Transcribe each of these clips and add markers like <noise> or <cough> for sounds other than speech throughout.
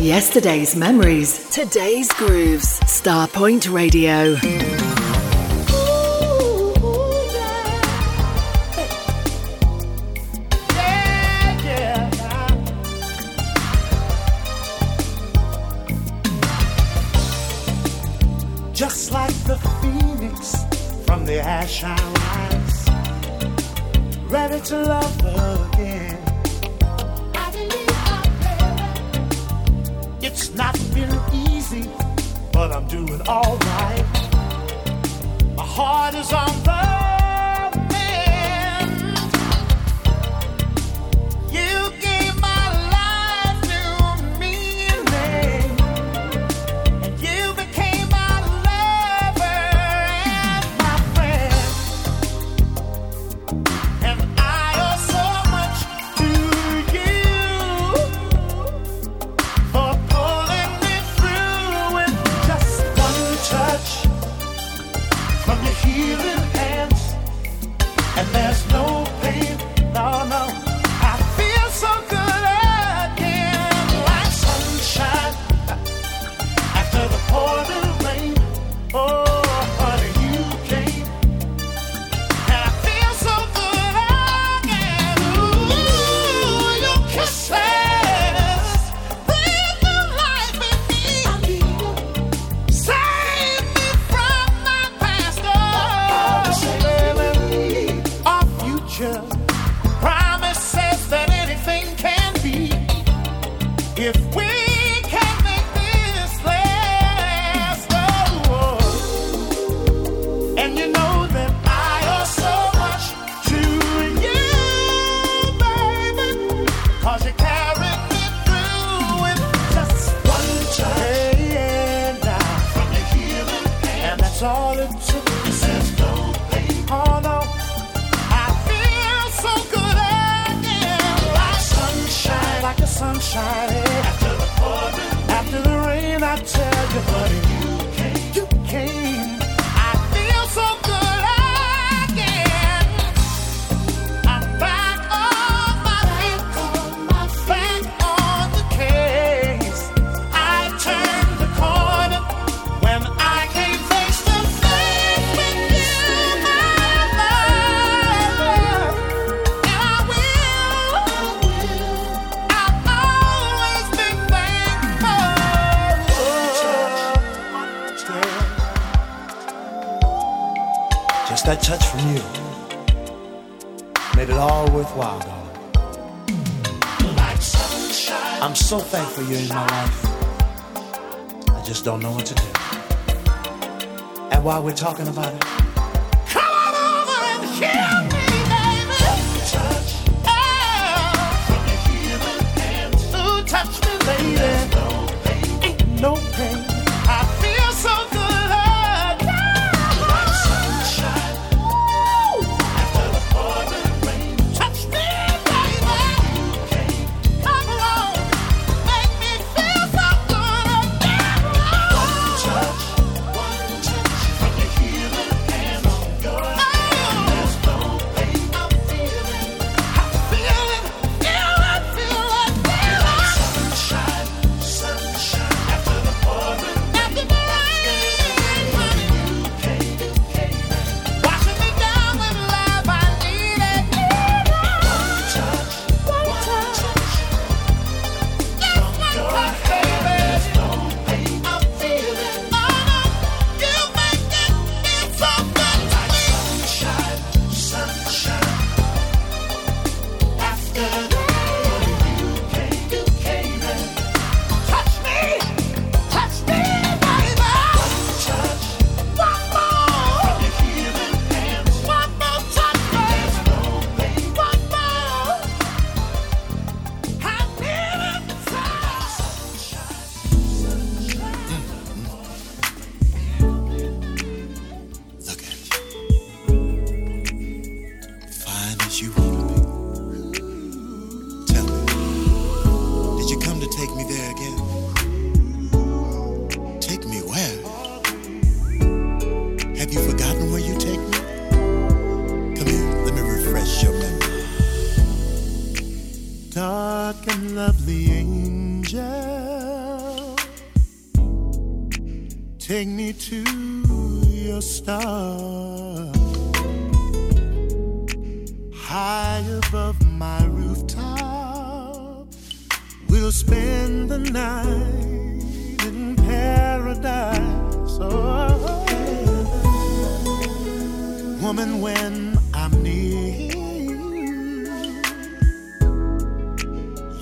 Yesterday's memories, today's grooves. Starpoint Radio. Just like the phoenix from the ash I rise, ready to love we're talking about it.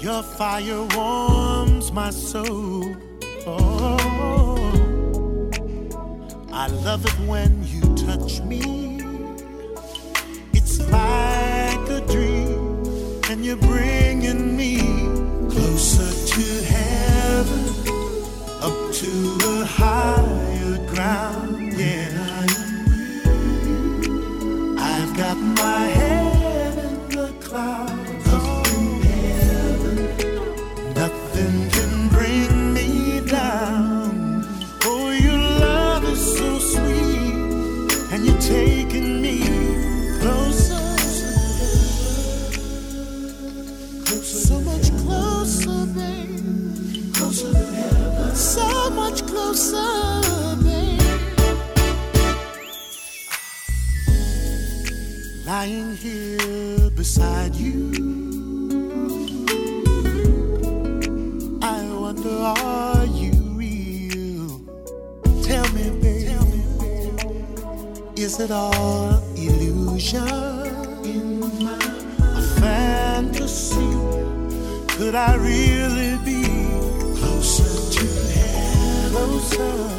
Your fire warms my soul. Oh, I love it when you touch me. It's like a dream, and you're bringing me closer to heaven, up to a higher ground. Yeah, I've got my head in the clouds. lying here beside you. I wonder, are you real? Tell me, babe, Tell me, babe. is it all illusion? A fantasy? Could I really be closer to heaven? Closer.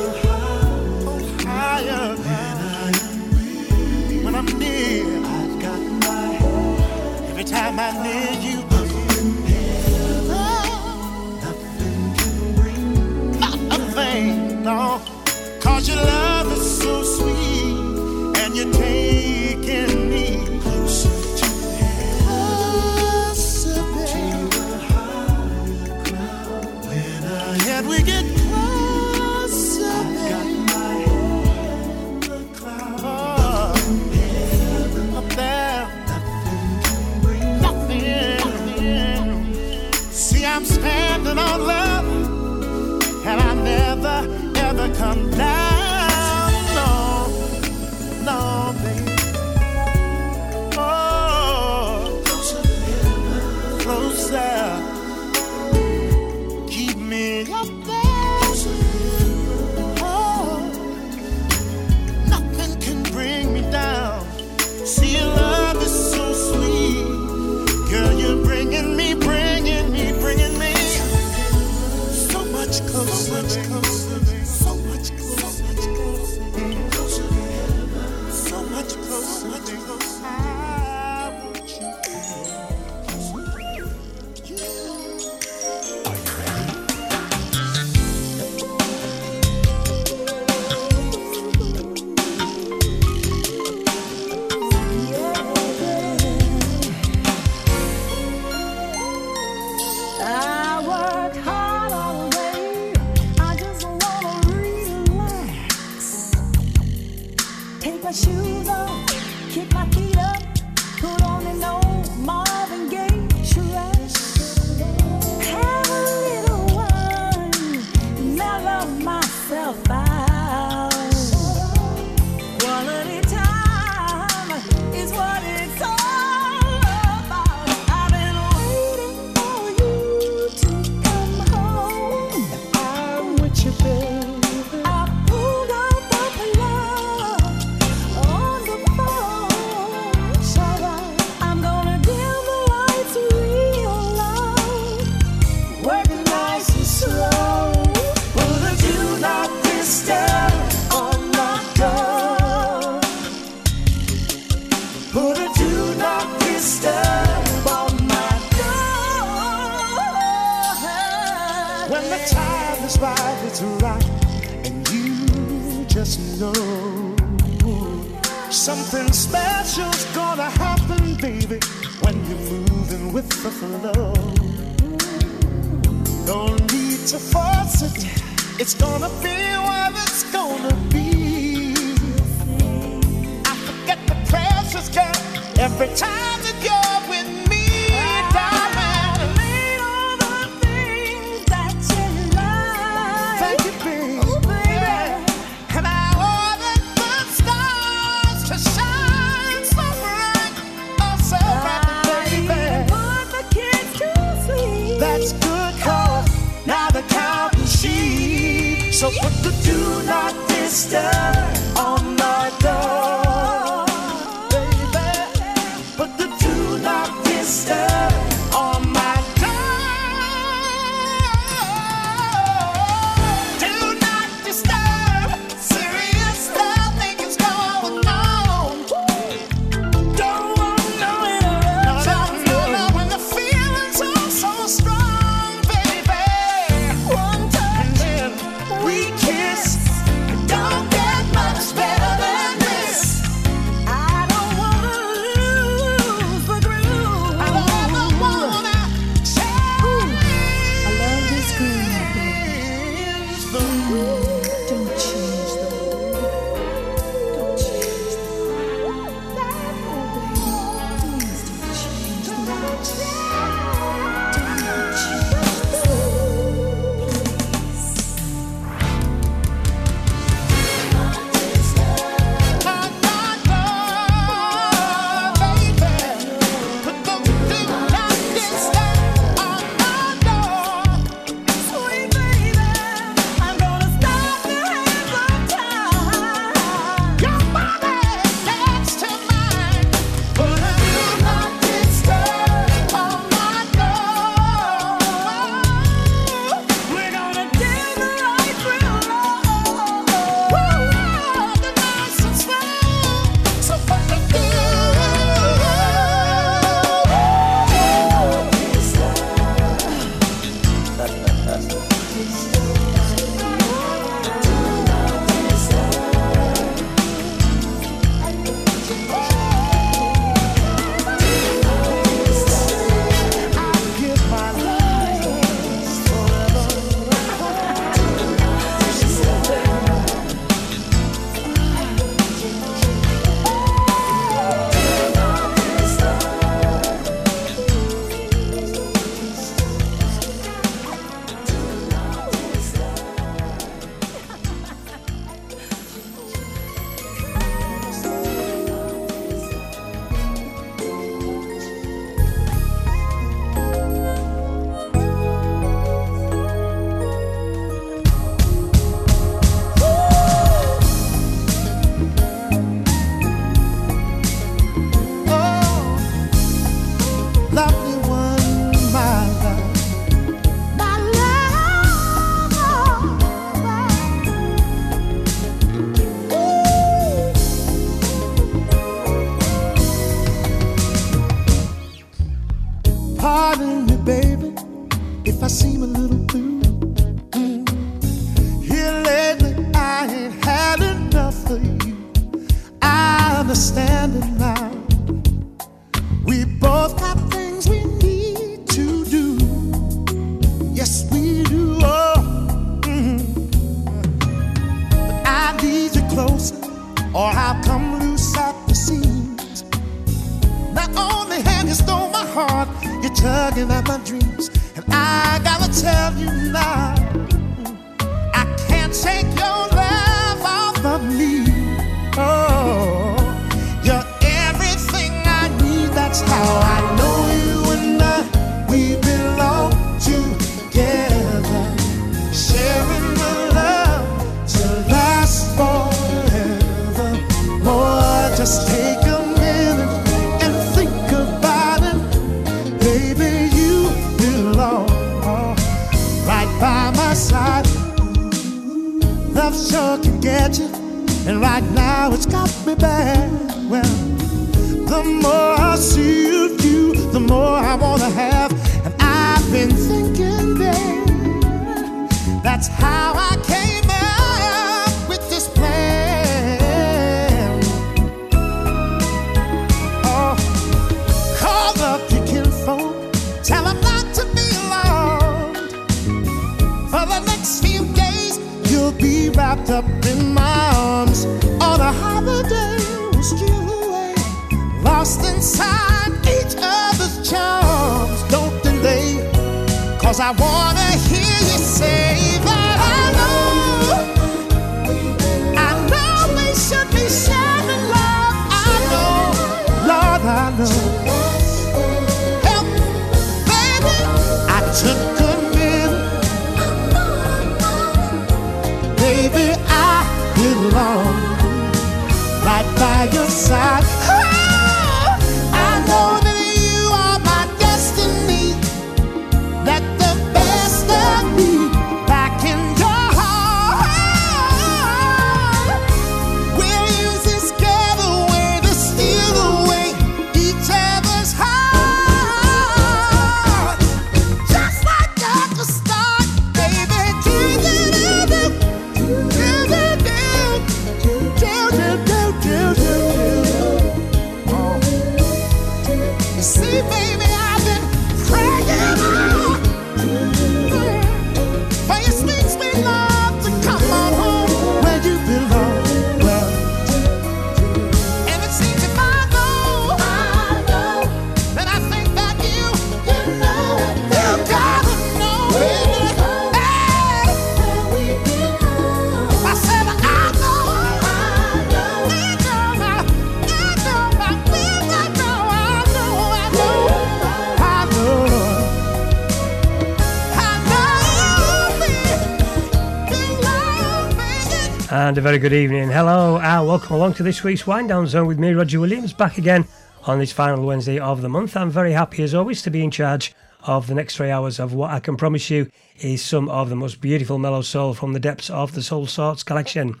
And a very good evening. Hello, and welcome along to this week's Wind Down Zone with me, Roger Williams, back again on this final Wednesday of the month. I'm very happy, as always, to be in charge of the next three hours of what I can promise you is some of the most beautiful mellow soul from the depths of the Soulsorts collection.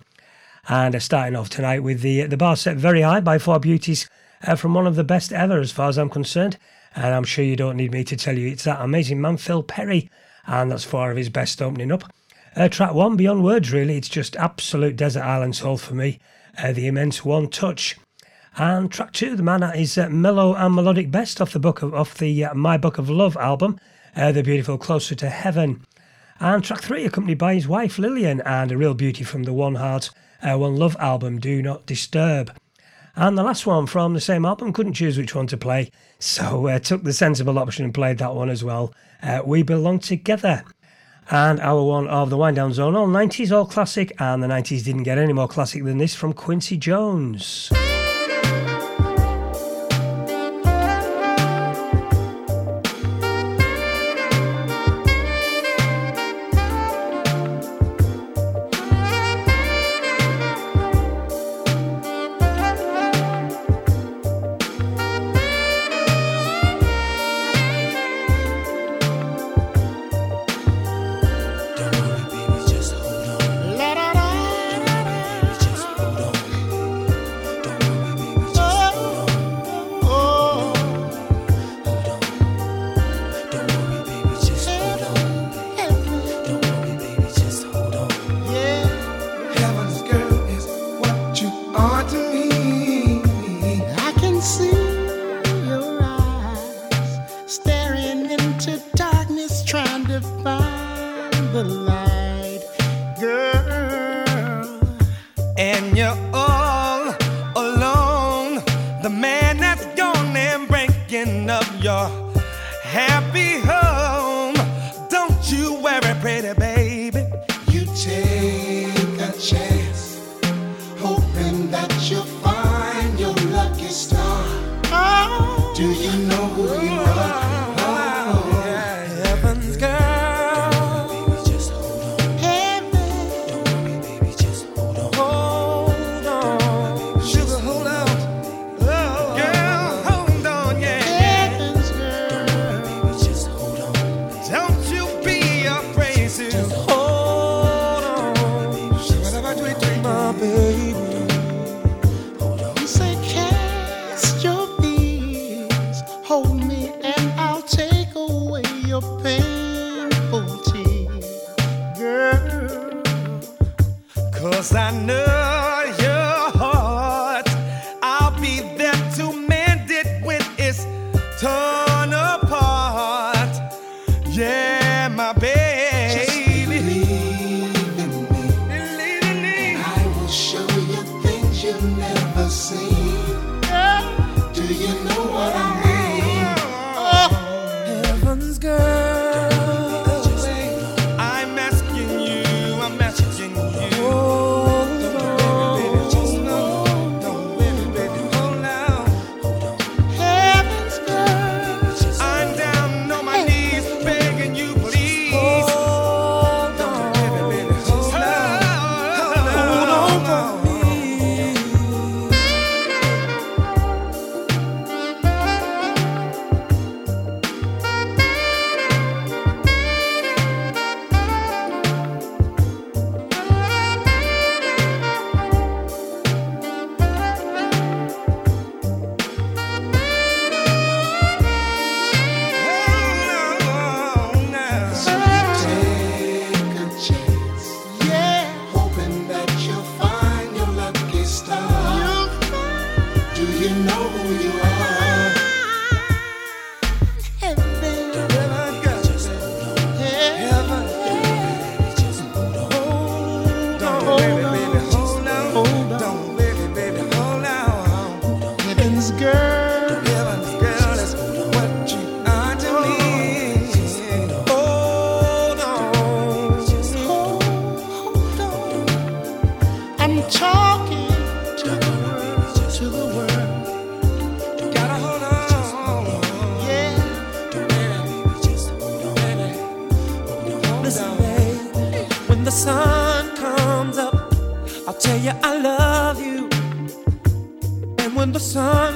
And uh, starting off tonight with the the bar set very high by Four Beauties uh, from one of the best ever, as far as I'm concerned. And I'm sure you don't need me to tell you it's that amazing man, Phil Perry. And that's four of his best opening up. Uh, track one, beyond words, really. It's just absolute desert island soul for me. Uh, the immense one touch. And track two, the man at his uh, mellow and melodic best off the book of off the uh, My Book of Love album, uh, the beautiful Closer to Heaven. And track three, accompanied by his wife Lillian, and a real beauty from the One Heart, uh, One Love album, Do Not Disturb. And the last one from the same album, couldn't choose which one to play, so took the sensible option and played that one as well. we Belong Together and hour one of the Wind Down Zone, all 90s, all classic, and the 90s didn't get any more classic than this from Quincy Jones. Yeah, I love you. And when the sun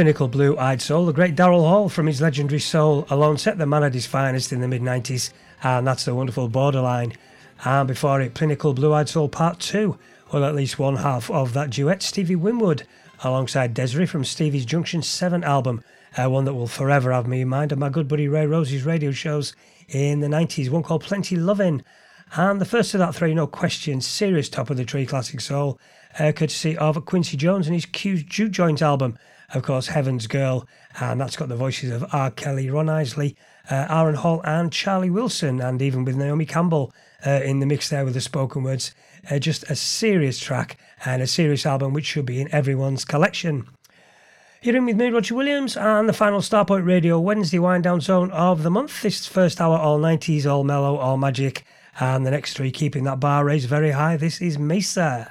Pinnacle Blue Eyed Soul, the great Daryl Hall from his legendary Soul alone set the man at his finest in the mid 90s, and that's the wonderful Borderline. And before it, Pinnacle Blue Eyed Soul Part 2, well, at least one half of that duet, Stevie Winwood, alongside Des'ree from Stevie's Junction 7 album, uh, one that will forever have me in mind of my good buddy Ray Rose's radio shows in the 90s, one called Plenty Lovin'. And the first of that three, no question, serious top of the tree classic soul, uh, courtesy of Quincy Jones and his Q's Jook Joint album of course, Heaven's Girl, and that's got the voices of R. Kelly, Ron Isley, uh, Aaron Hall, and Charlie Wilson, and even with Naomi Campbell uh, in the mix there with the spoken words. Uh, just a serious track and a serious album which should be in everyone's collection. You're in with me, Roger Williams, and the final Starpoint Radio Wednesday wind down zone of the month. This first hour, all 90s, all mellow, all magic, and the next three keeping that bar raised very high. This is Maysa.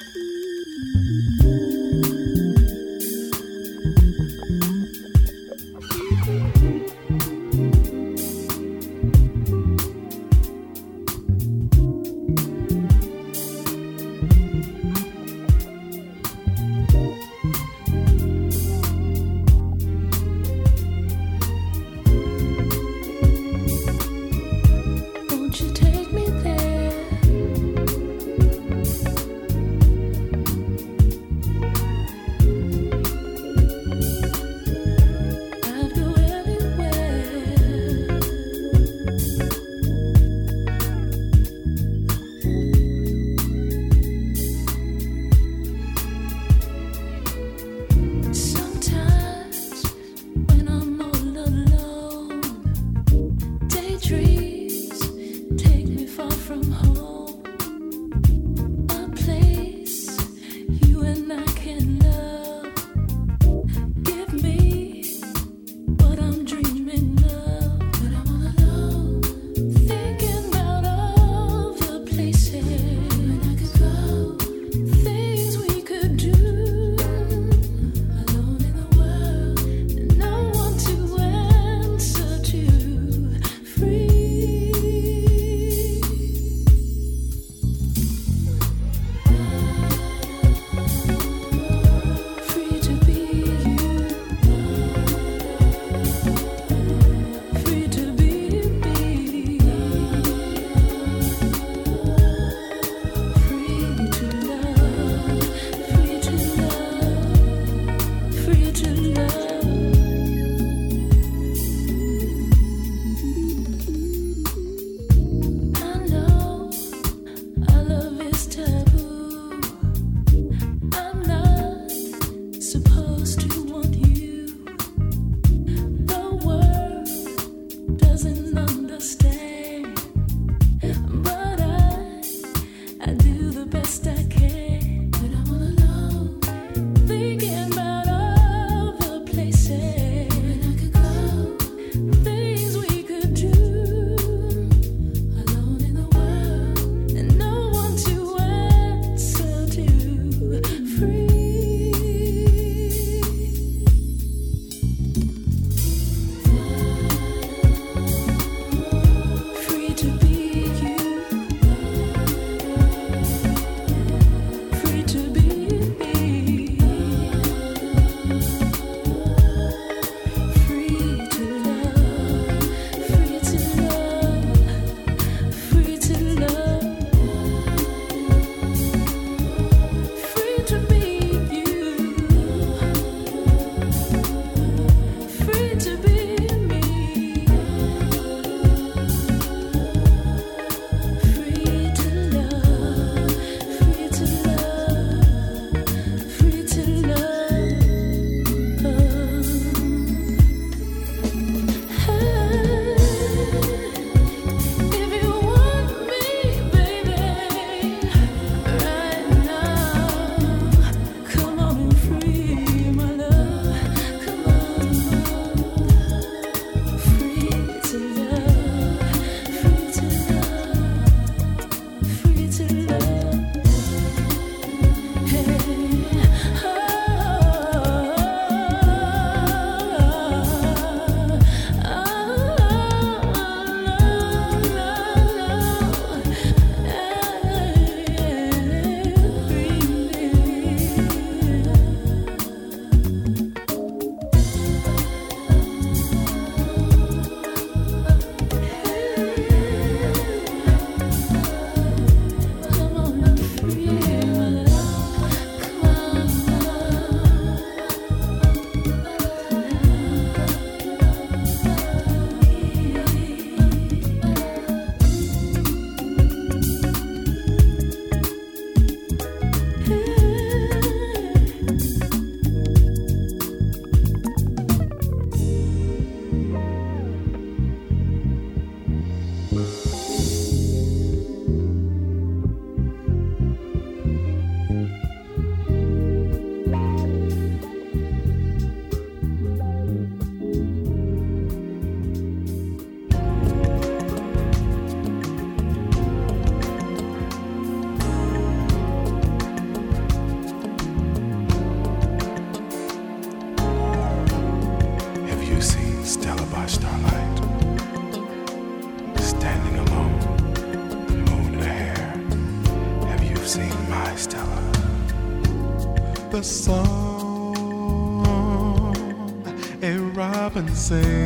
Robin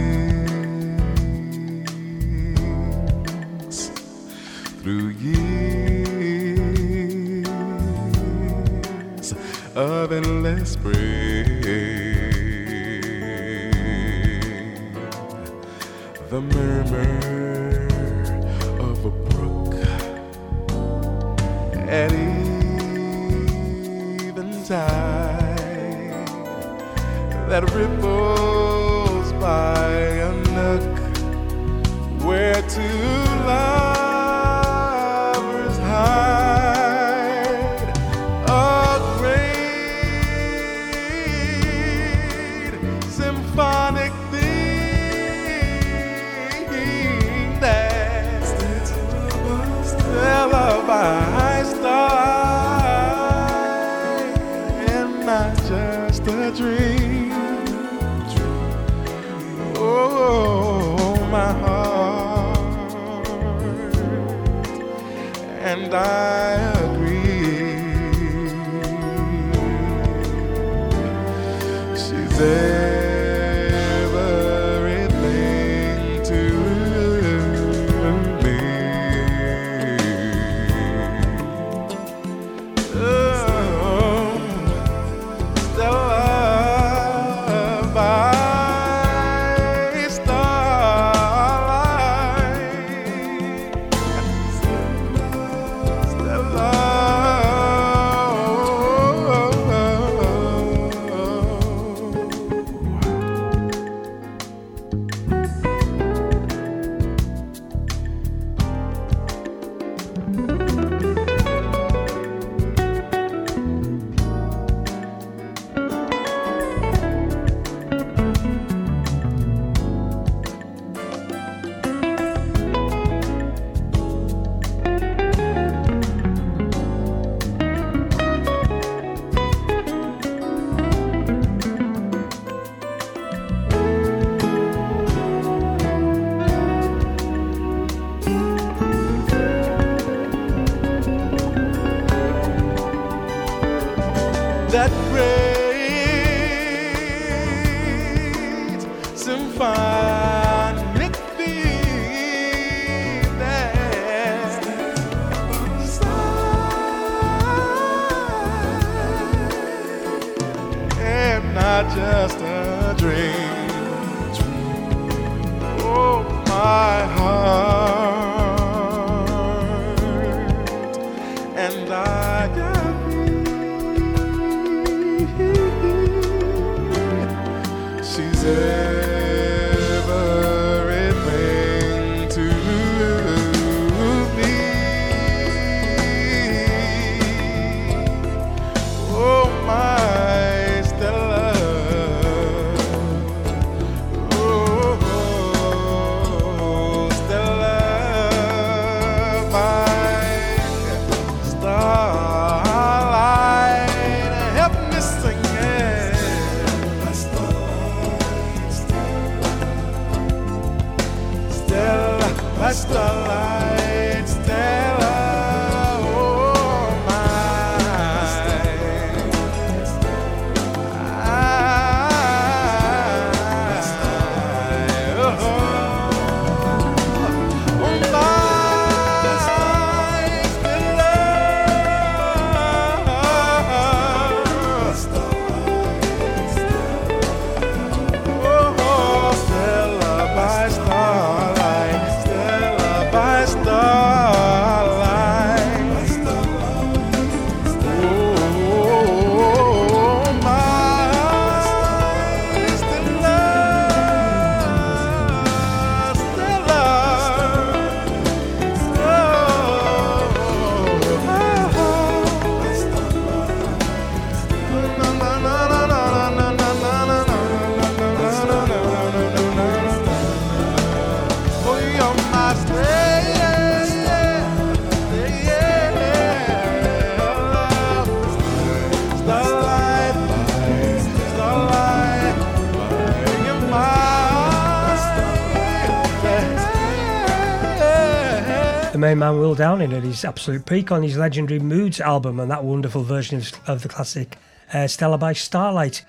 Will Downing at his absolute peak on his legendary Moods album and that wonderful version of, of the classic uh, Stella by Starlight.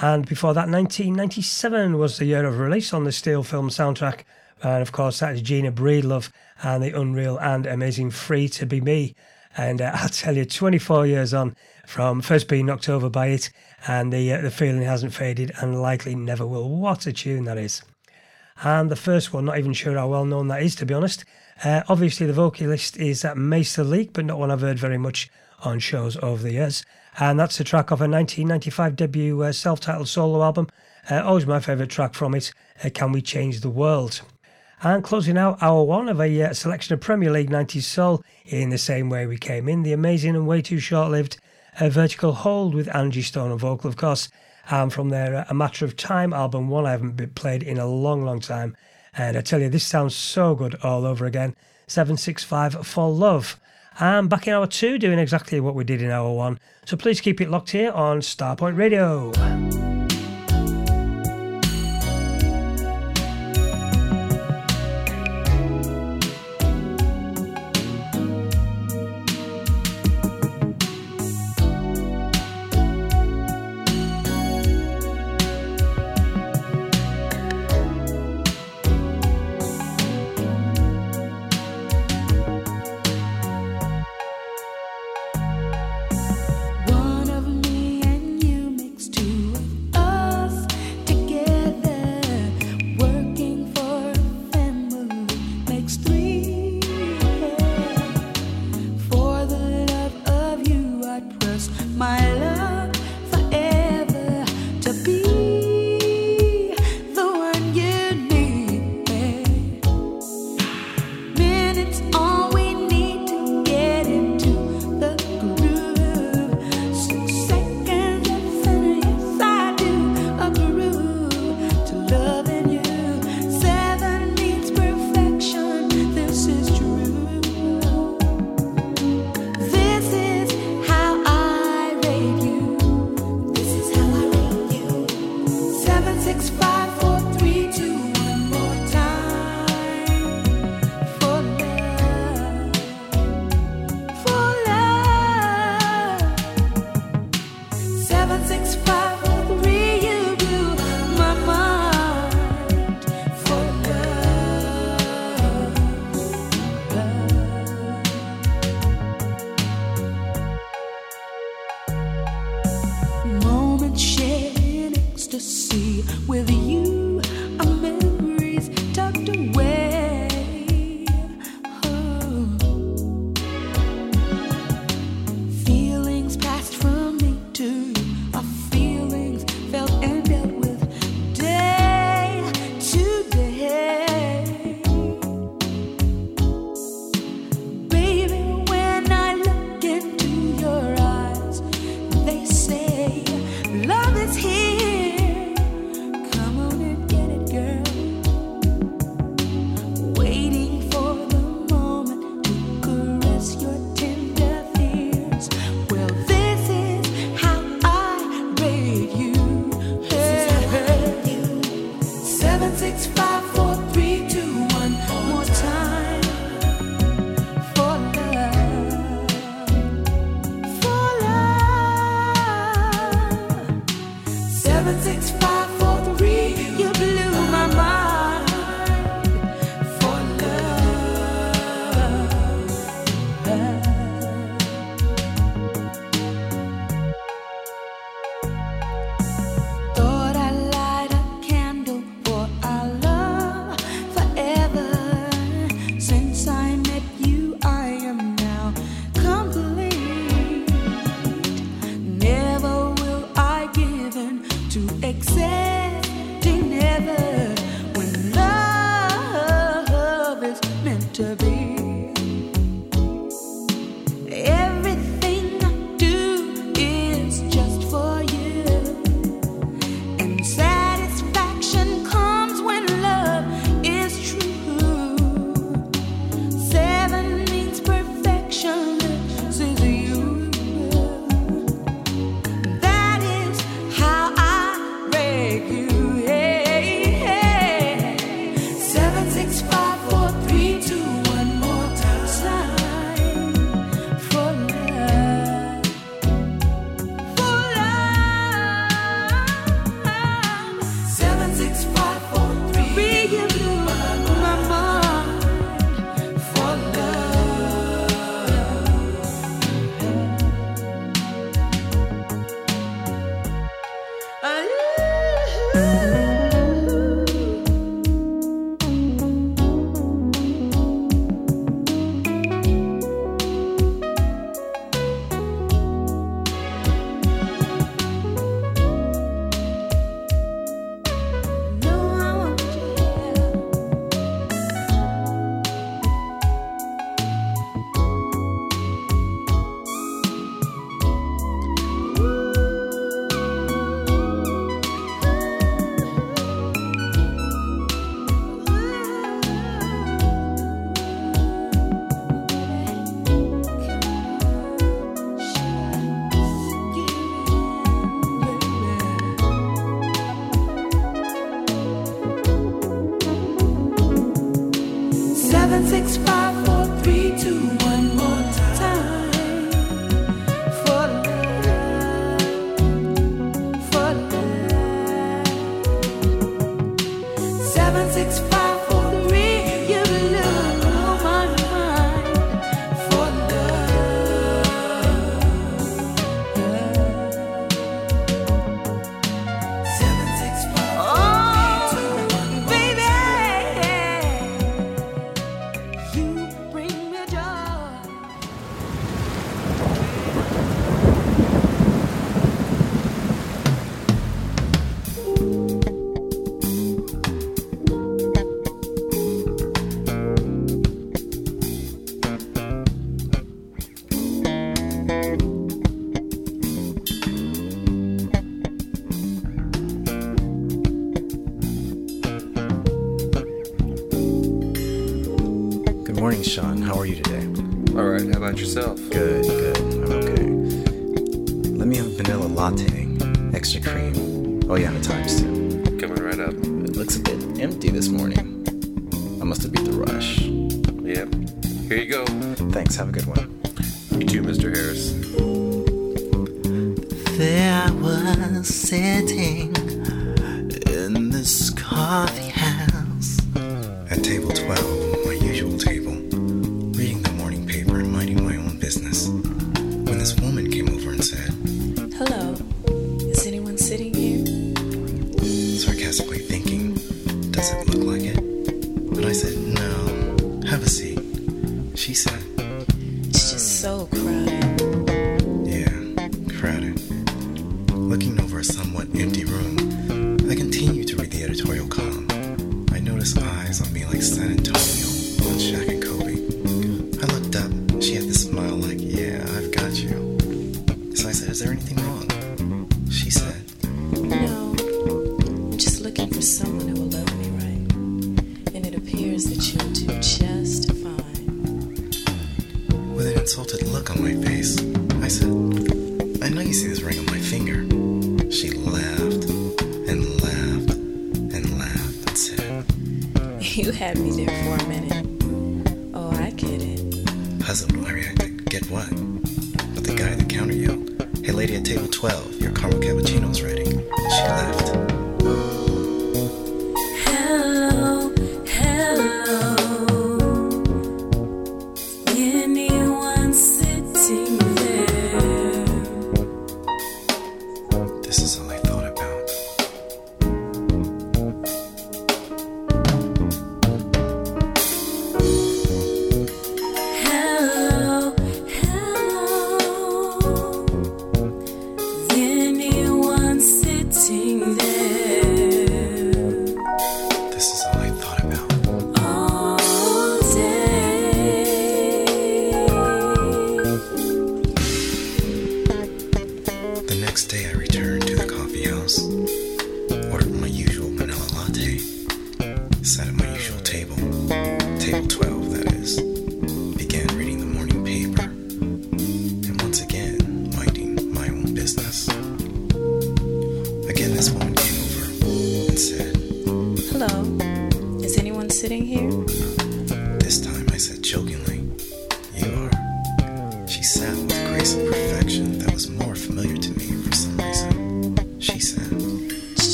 And before that, 1997 was the year of release on the Steel film soundtrack. And of course, that is Gina Breedlove and the Unreal and Amazing Free to Be Me. And uh, <laughs> I'll tell you, 24 years on from first being knocked over by it, and the uh, the feeling hasn't faded and likely never will. What a tune that is! And the first one, not even sure how well known that is, to be honest. Uh, obviously, the vocalist is Maysa Leak, but not one I've heard very much on shows over the years. And that's a track of a 1995 debut uh, self titled solo album. Uh, always my favourite track from it, uh, Can We Change the World? And closing out hour one of a uh, selection of Premier League 90s soul in the same way we came in, the amazing and way too short lived uh, Vertical Hold with Angie Stone on vocal, of course. And from their uh, A Matter of Time album, one I haven't been played in a long, long time. And I tell you, this sounds so good all over again. 765 for Love. And back in hour two, doing exactly what we did in hour one. So please keep it locked here on Starpoint Radio.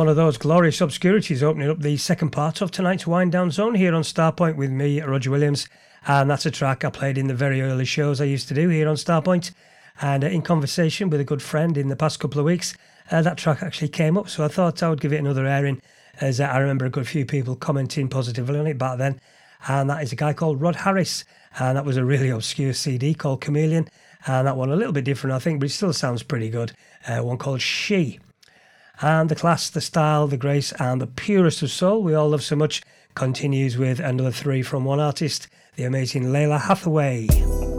One of those glorious obscurities opening up the second part of tonight's Wind Down Zone here on Starpoint with me, Roger Williams. And that's a track I played in the very early shows I used to do here on Starpoint. And uh, in conversation with a good friend in the past couple of weeks, uh, that track actually came up. So I thought I would give it another airing, as I remember a good few people commenting positively on it back then. And that is a guy called Rod Harris. And that was a really obscure CD called Chameleon. And that one a little bit different, I think, but it still sounds pretty good. Uh, one called She. And the class, the style, the grace, and the purest of soul we all love so much continues with another three from one artist, the amazing Lalah Hathaway.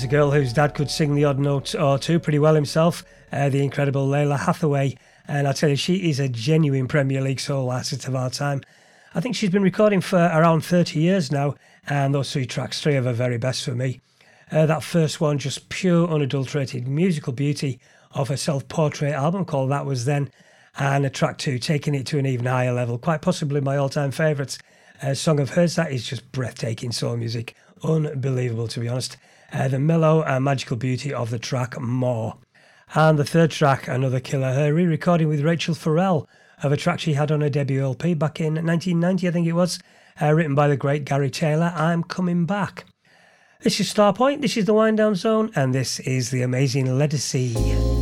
Is a girl whose dad could sing the odd note or two pretty well himself, uh, the incredible Lalah Hathaway. And I tell you, she is a genuine Premier League soul artist of our time. I think she's been recording for around 30 years now, and those three tracks, three of her very best for me. Uh, that first one, just pure, unadulterated musical beauty of her self portrait album called That Was Then, and a track two, taking it to an even higher level, quite possibly my all time favourites. A song of hers that is just breathtaking soul music, unbelievable to be honest. Uh, the mellow and magical beauty of the track More. And the third track, another killer, her re recording with Rachelle Ferrell of a track she had on her debut LP back in 1990, I think it was, uh, written by the great Gary Taylor. I'm coming back. This is Starpoint, this is the Wind Down Zone, and this is the amazing Ledisi.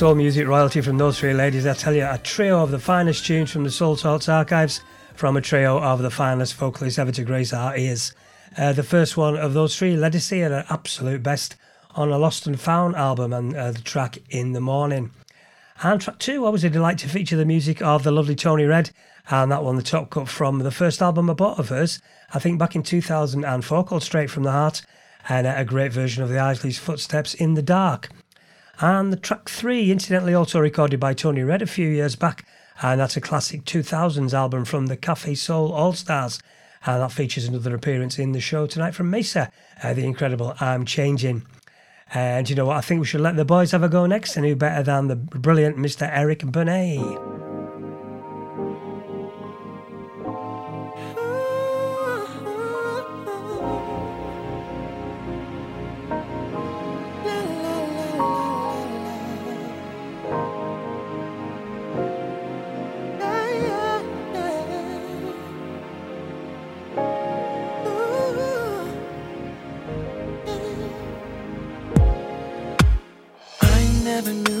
Soul music royalty from those three ladies. I tell you, a trio of the finest tunes from the Soulsorts archives from a trio of the finest vocalists ever to grace our ears. Uh, the first one of those three, Ledisi, at absolute best on a Lost and Found album and uh, the track In the Morning. And track two, always a delight to feature the music of the lovely Toni Redd, and that one, the top cut from the first album I bought of hers, I think back in 2004, called Straight from the Heart, and a great version of the Isleys Footsteps in the Dark. And the track three, incidentally also recorded by Toni Redd a few years back, and that's a classic 2000s album from the Cafe Soul All Stars. And that features another appearance in the show tonight from Maysa, uh, the incredible I'm Changing. And you know what? I think we should let the boys have a go next, and who better than the brilliant Mr. Eric Benét. Never knew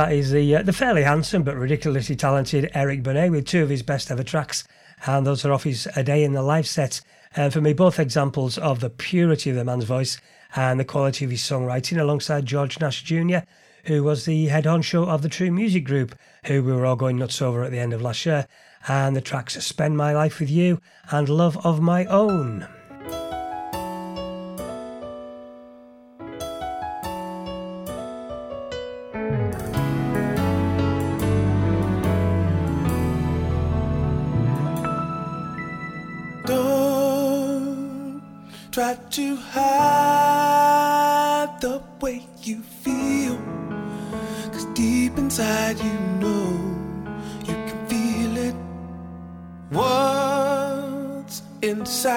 that is the uh, the fairly handsome but ridiculously talented Eric Benét with two of his best ever tracks, and those are off his A Day in the Life set. And for me, both examples of the purity of the man's voice and the quality of his songwriting, alongside George Nash Jr., who was the head honcho of the True Music Group, who we were all going nuts over at the end of last year, and the tracks Spend My Life with You and Love of My Own.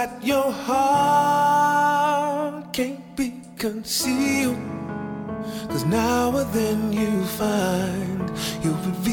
That your heart can't be concealed. Cause now and then you find you reveal.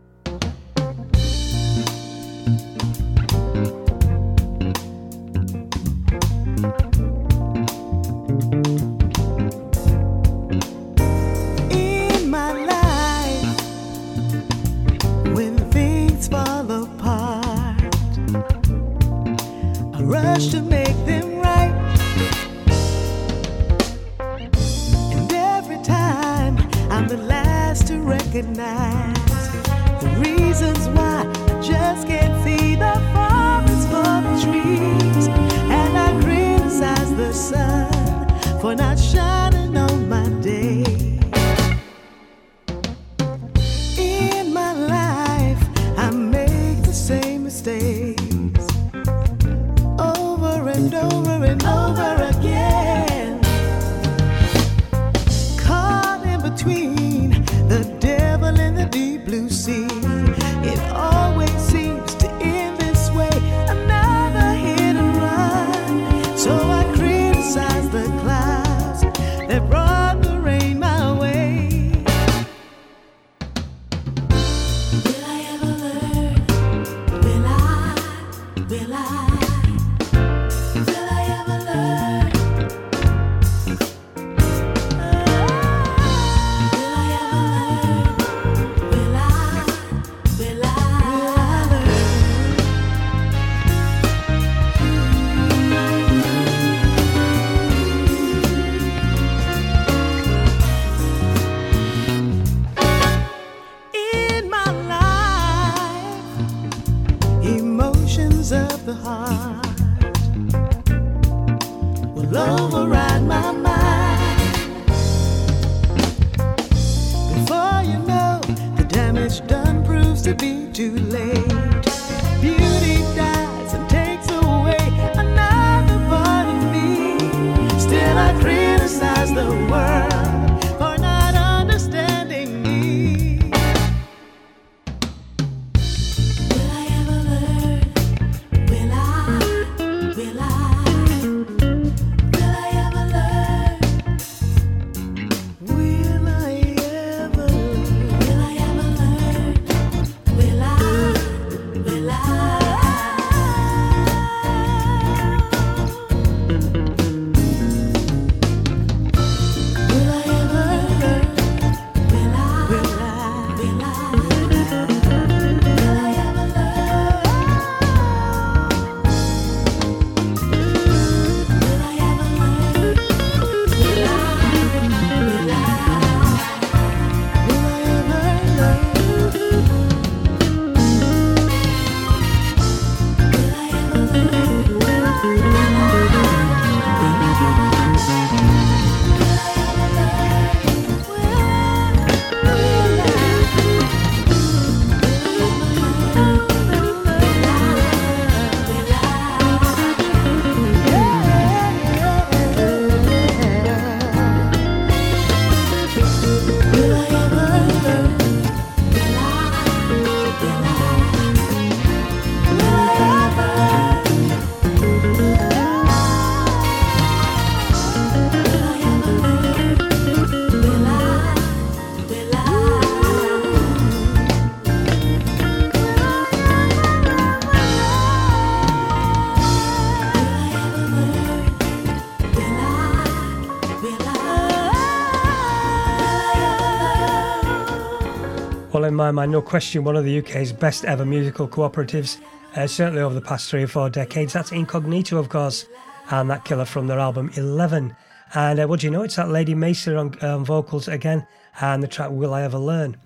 In my mind, no question, one of the UK's best ever musical cooperatives, uh, certainly over the past three or four decades. That's Incognito, of course, and that killer from their album 11. And uh, what do you know? It's that Lady Maysa on um, vocals again, and the track Will I Ever Learn.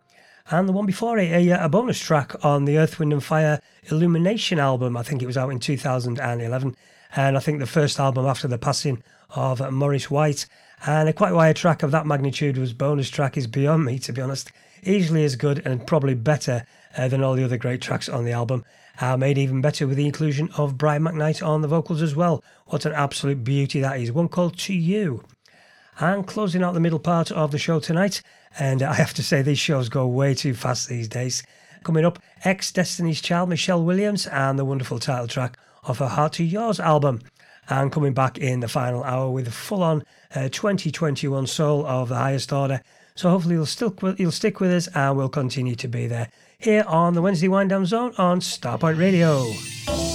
And the one before it, a, a bonus track on the Earth, Wind and Fire Illumination album. I think it was out in 2011. And I think the first album after the passing of Maurice White. And a quite a track of that magnitude was bonus track is beyond me, to be honest. Easily as good and probably better uh, than all the other great tracks on the album. Uh, made even better with the inclusion of Brian McKnight on the vocals as well. What an absolute beauty that is. One called To You. And closing out the middle part of the show tonight, and I have to say these shows go way too fast these days. Coming up, ex Destiny's Child Michelle Williams and the wonderful title track of her Heart to Yours album. And coming back in the final hour with a full on uh, 2021 soul of the highest order, so hopefully you'll still you'll stick with us and we'll continue to be there here on the Wednesday Wind Down Zone on Starpoint Radio.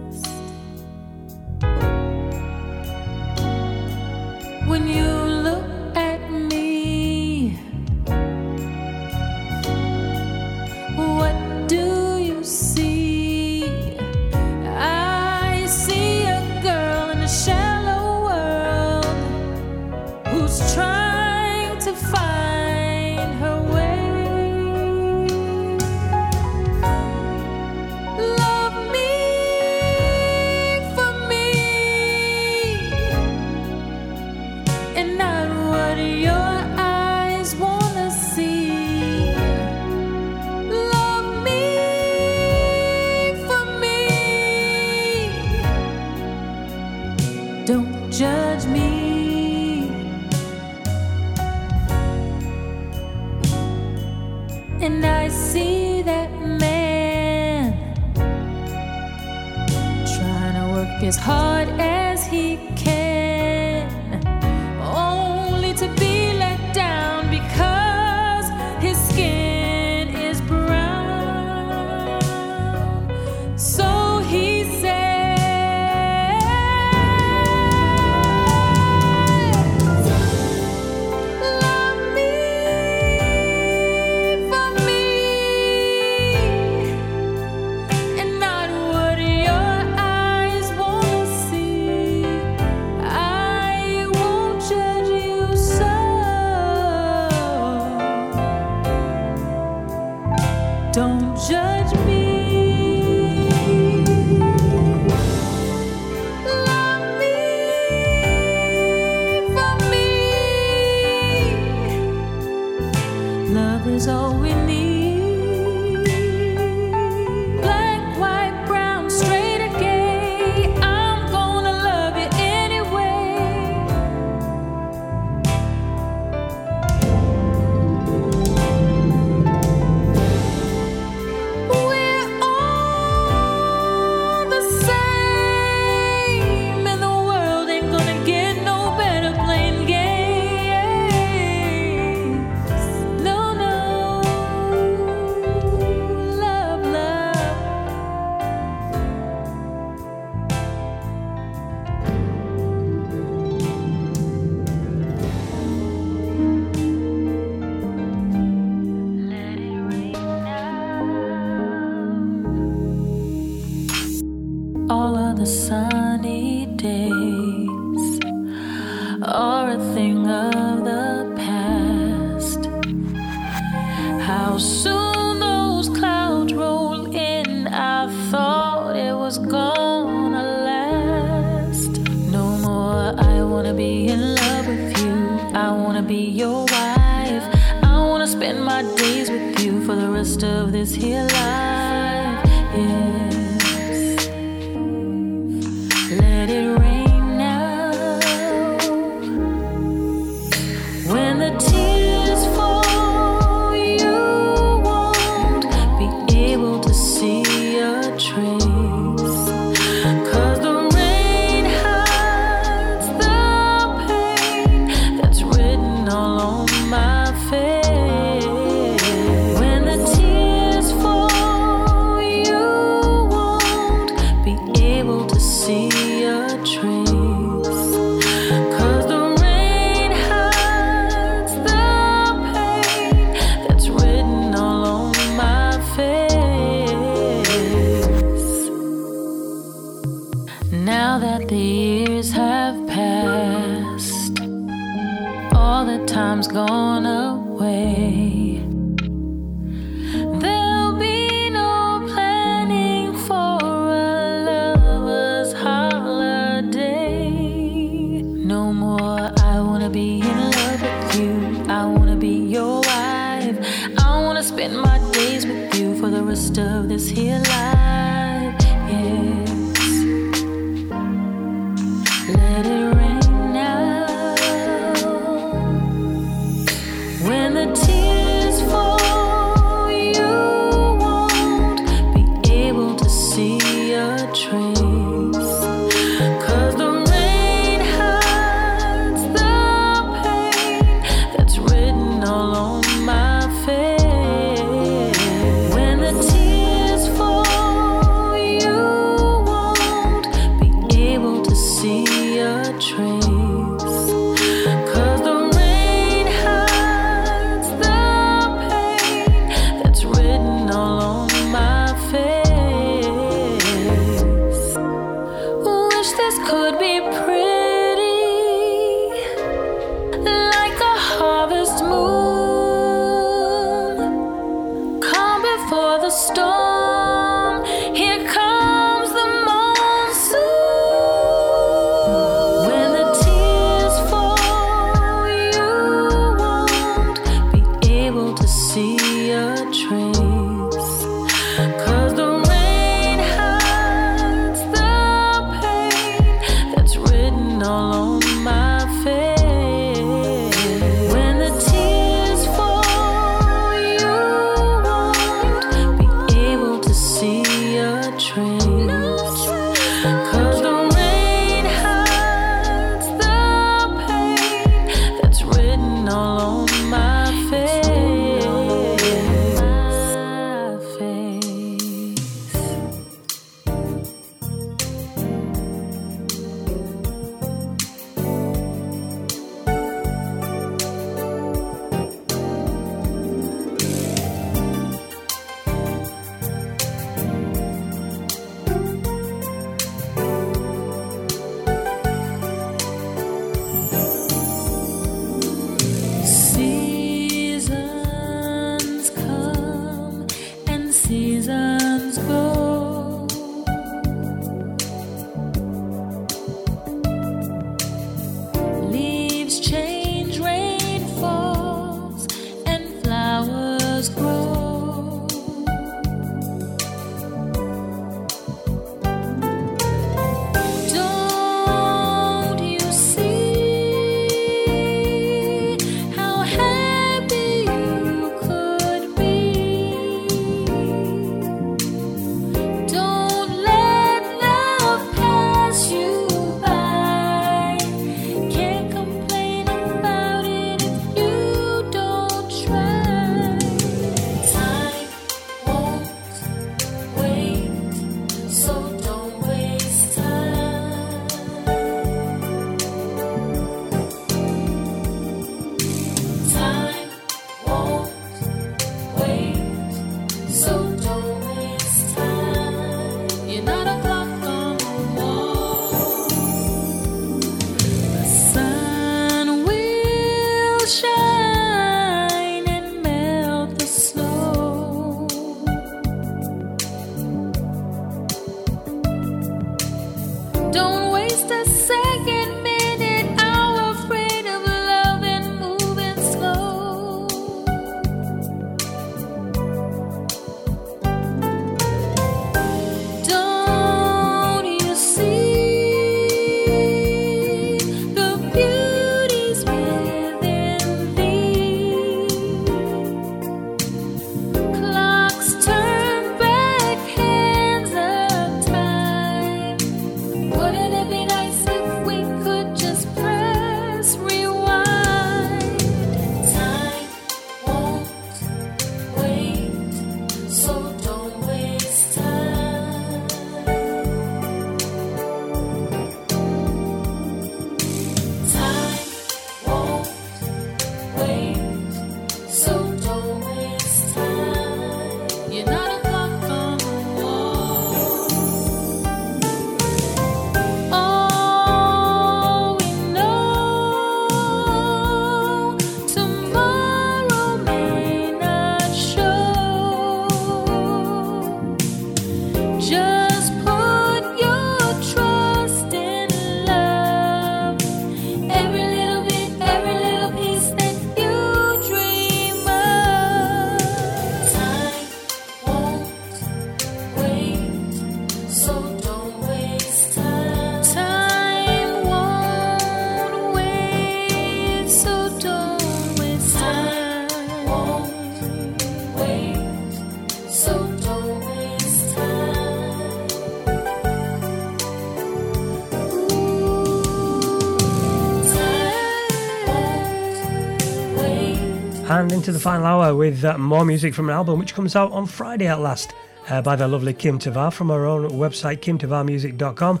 Final hour with uh, more music from an album which comes out on Friday at last uh, by the lovely Kim Tavar from her own website, kimtavarmusic.com.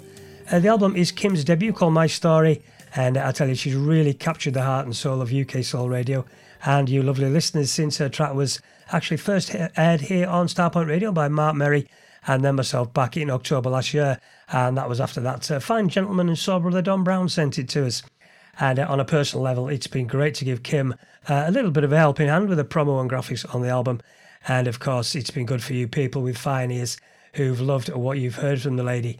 Uh, the album is Kim's debut called My Story, and I tell you, she's really captured the heart and soul of UK Soul Radio and you lovely listeners since her track was actually first aired here on Starpoint Radio by Mark Merry and then myself back in October last year. And that was after that uh, fine gentleman and soul brother Don Brown sent it to us. And uh, on a personal level, it's been great to give Kim uh, a little bit of a helping hand with the promo and graphics on the album. And of course, it's been good for you people with fine ears who've loved what you've heard from the lady.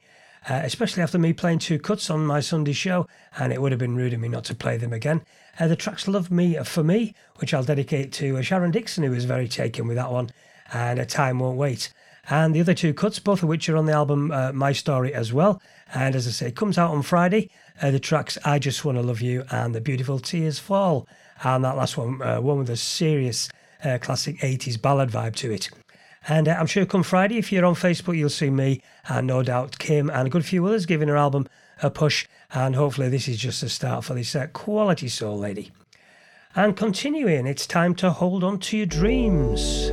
Uh, especially after me playing two cuts on my Sunday show, and it would have been rude of me not to play them again. Uh, the tracks Love Me for Me, which I'll dedicate to uh, Sharon Dixon, who was very taken with that one, and A Time Won't Wait. And the other two cuts, both of which are on the album uh, My Story as well. And as I say, comes out on Friday. Uh, the tracks I Just Wanna Love You and The Beautiful Tears Fall. And that last one, uh, one with a serious classic 80s ballad vibe to it. And uh, I'm sure come Friday, if you're on Facebook, you'll see me and no doubt Kim and a good few others giving her album a push. And hopefully, this is just a start for this uh, quality soul lady. And continuing, it's time to hold on to your dreams.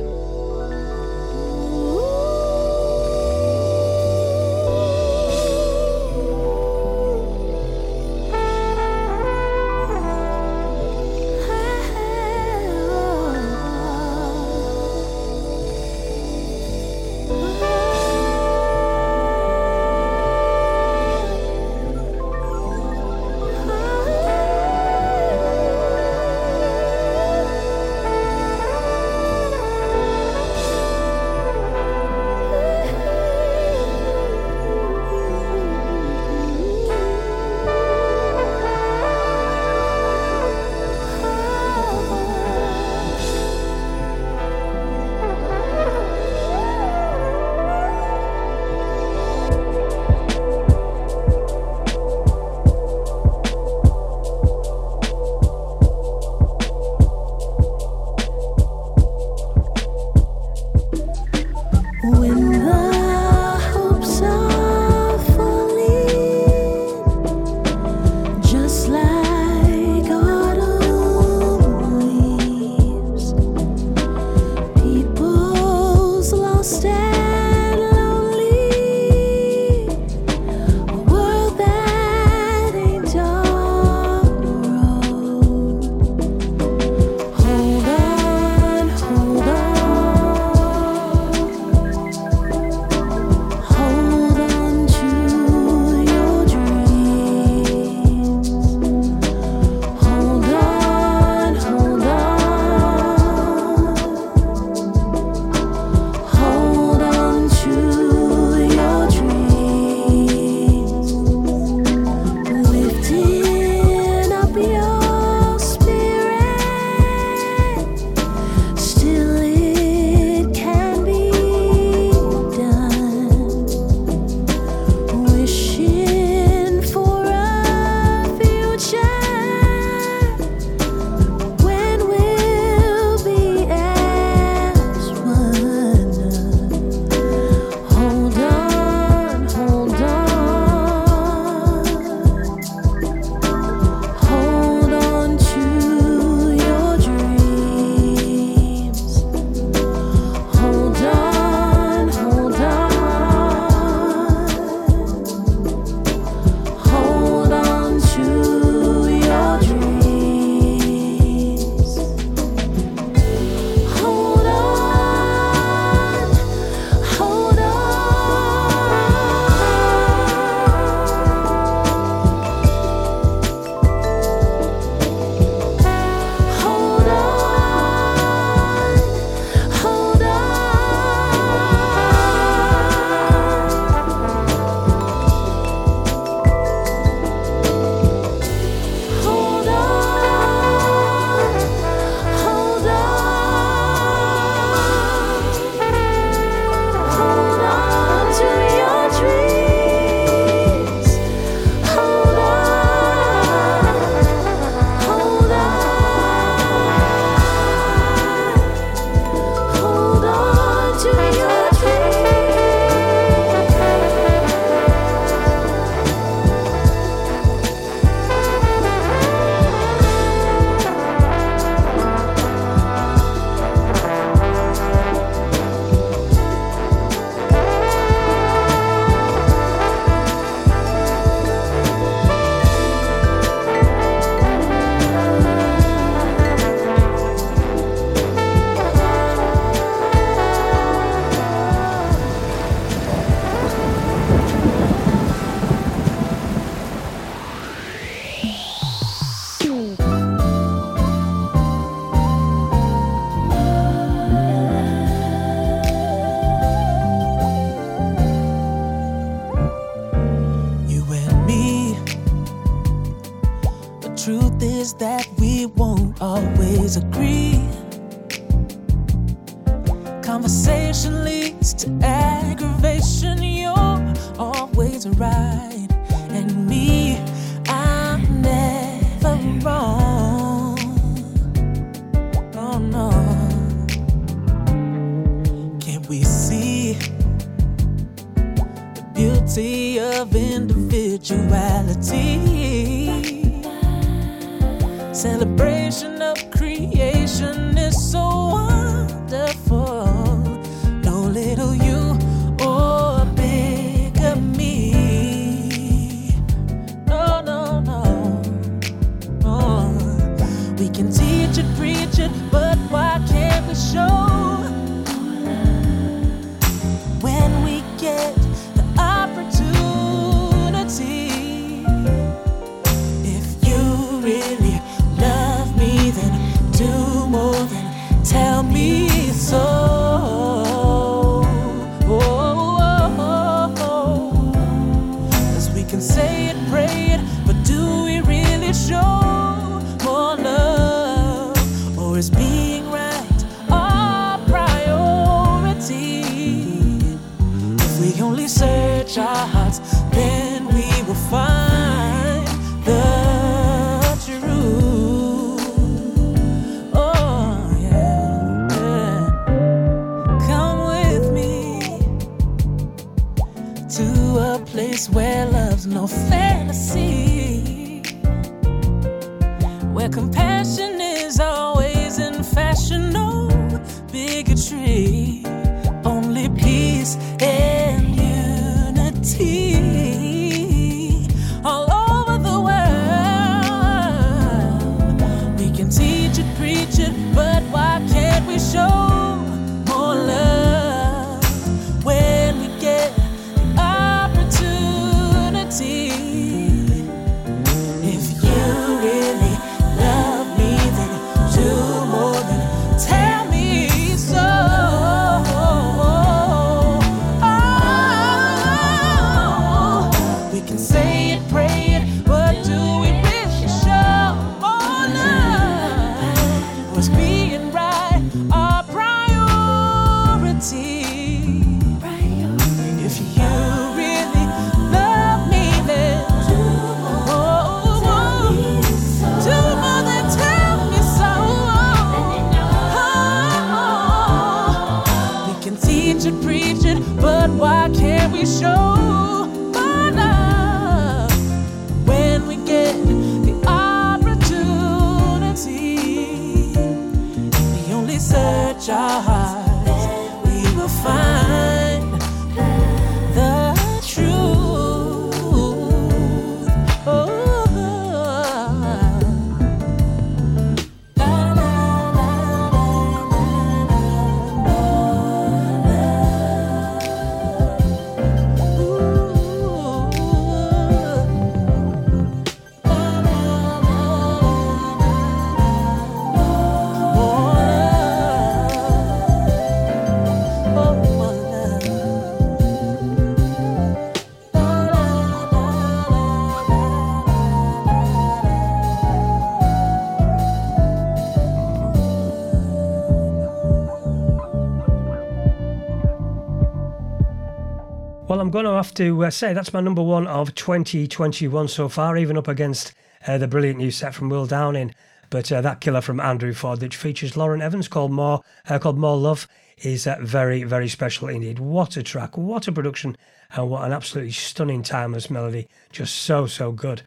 I'm going to have to uh, say that's my number one of 2021 so far, even up against uh, the brilliant new set from Will Downing. But uh, that killer from Andrew Ford, which features Lauren Evans, called More, uh, called More Love, is uh, very, very special indeed. What a track, what a production, and what an absolutely stunning timeless melody. Just so, so good.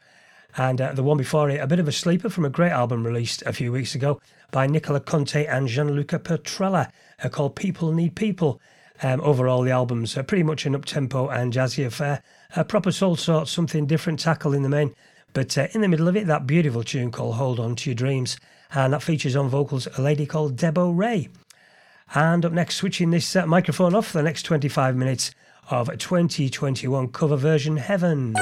And uh, the one before it, a bit of a sleeper from a great album released a few weeks ago by Nicola Conte and Gianluca Petrella, called People Need People. Um, overall, the album's uh, pretty much an up-tempo and jazzy affair, a proper soul sort, something different tackle in the main. But uh, in the middle of it, that beautiful tune called Hold On To Your Dreams, and that features on vocals a lady called Debo Ray. And up next, switching this uh, microphone off for the next 25 minutes of 2021 cover version Heaven.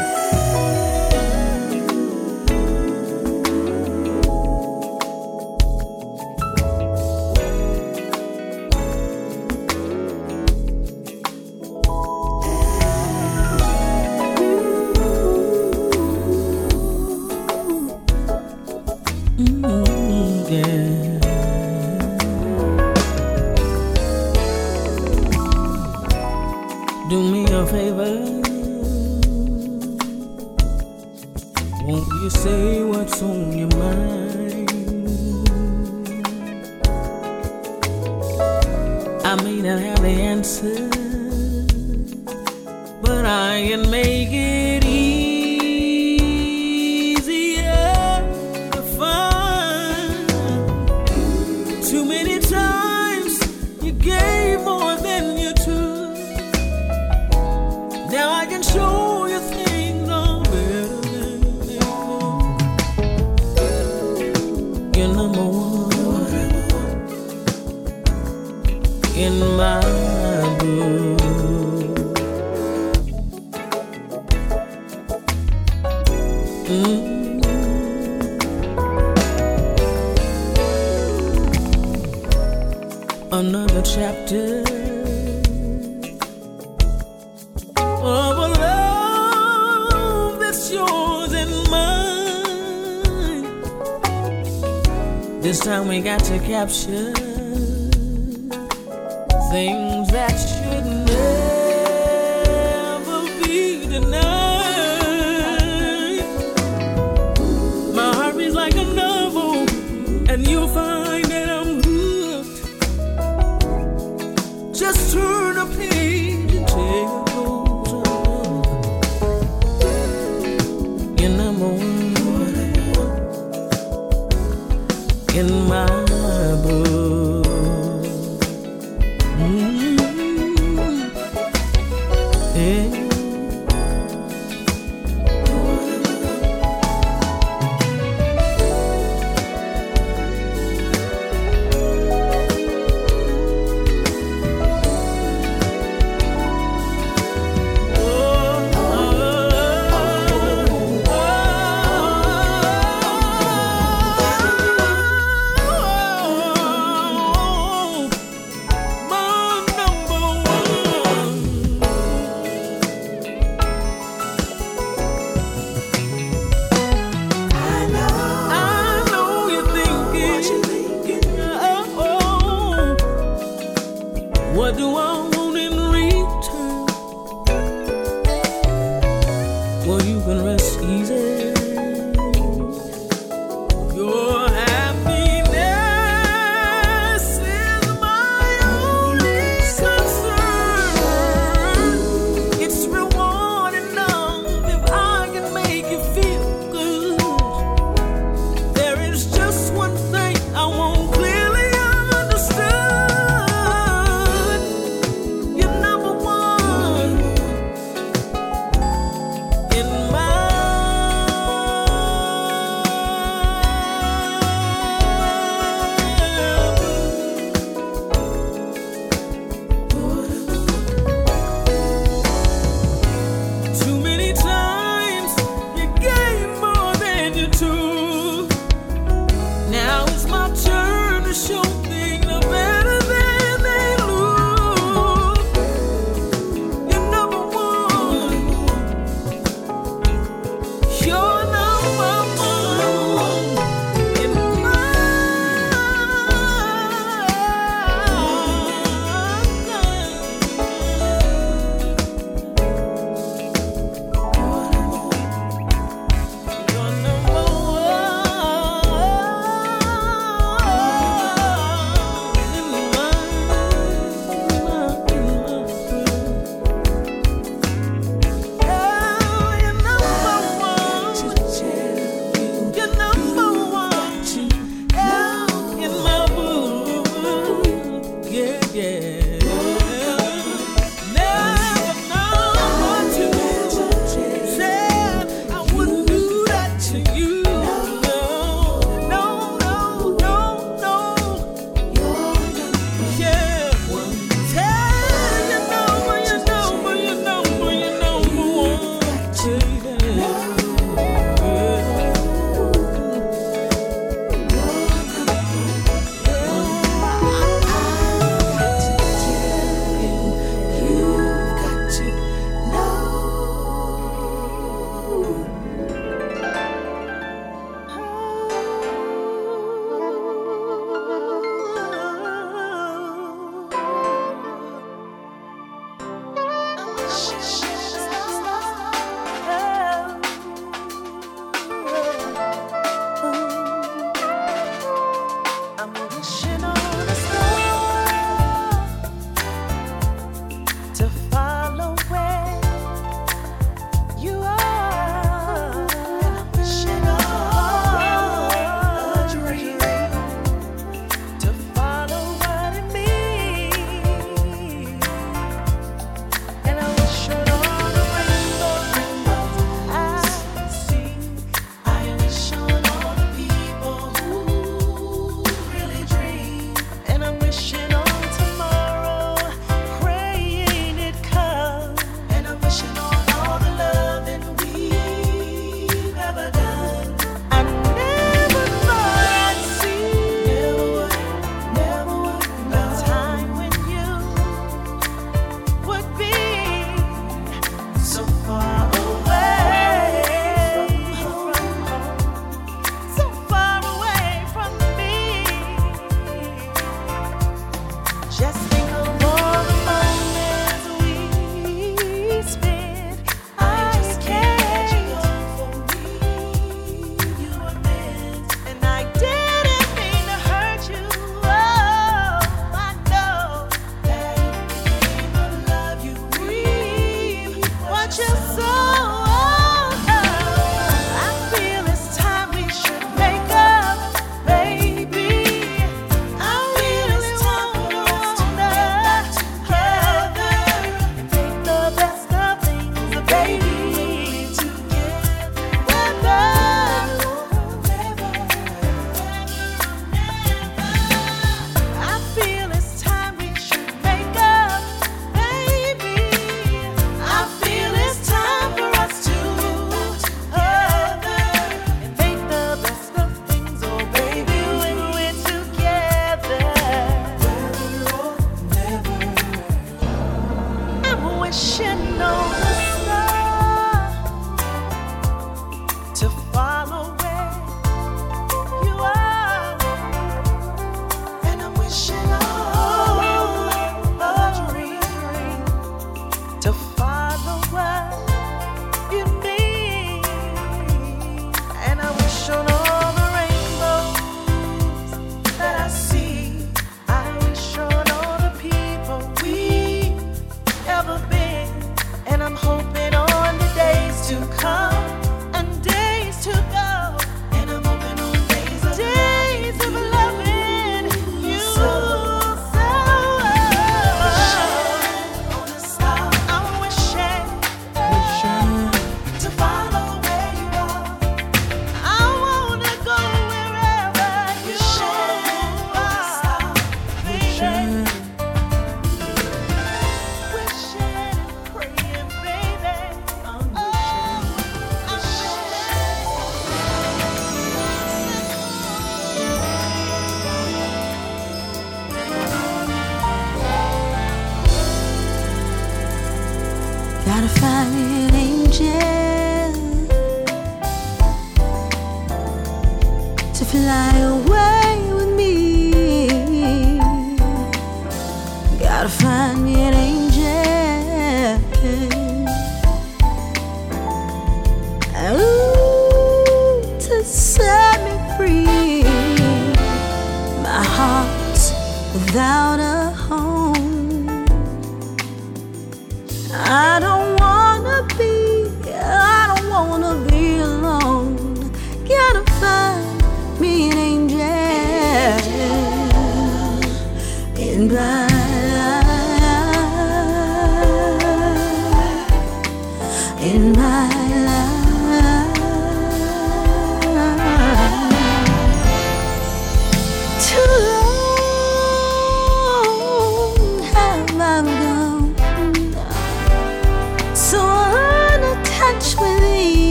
Got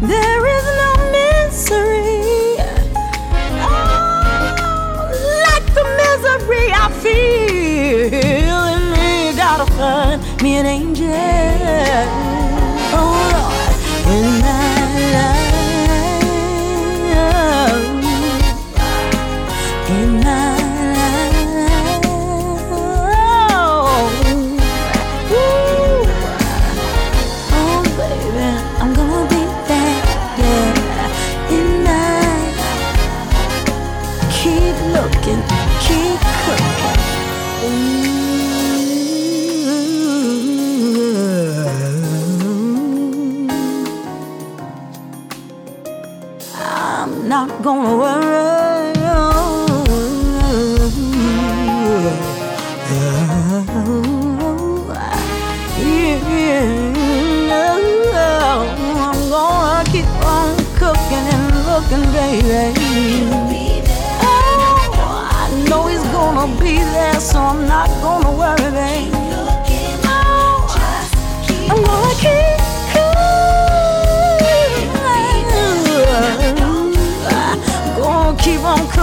There is no misery. Oh, like the misery I feel. And me, gotta find me an angel.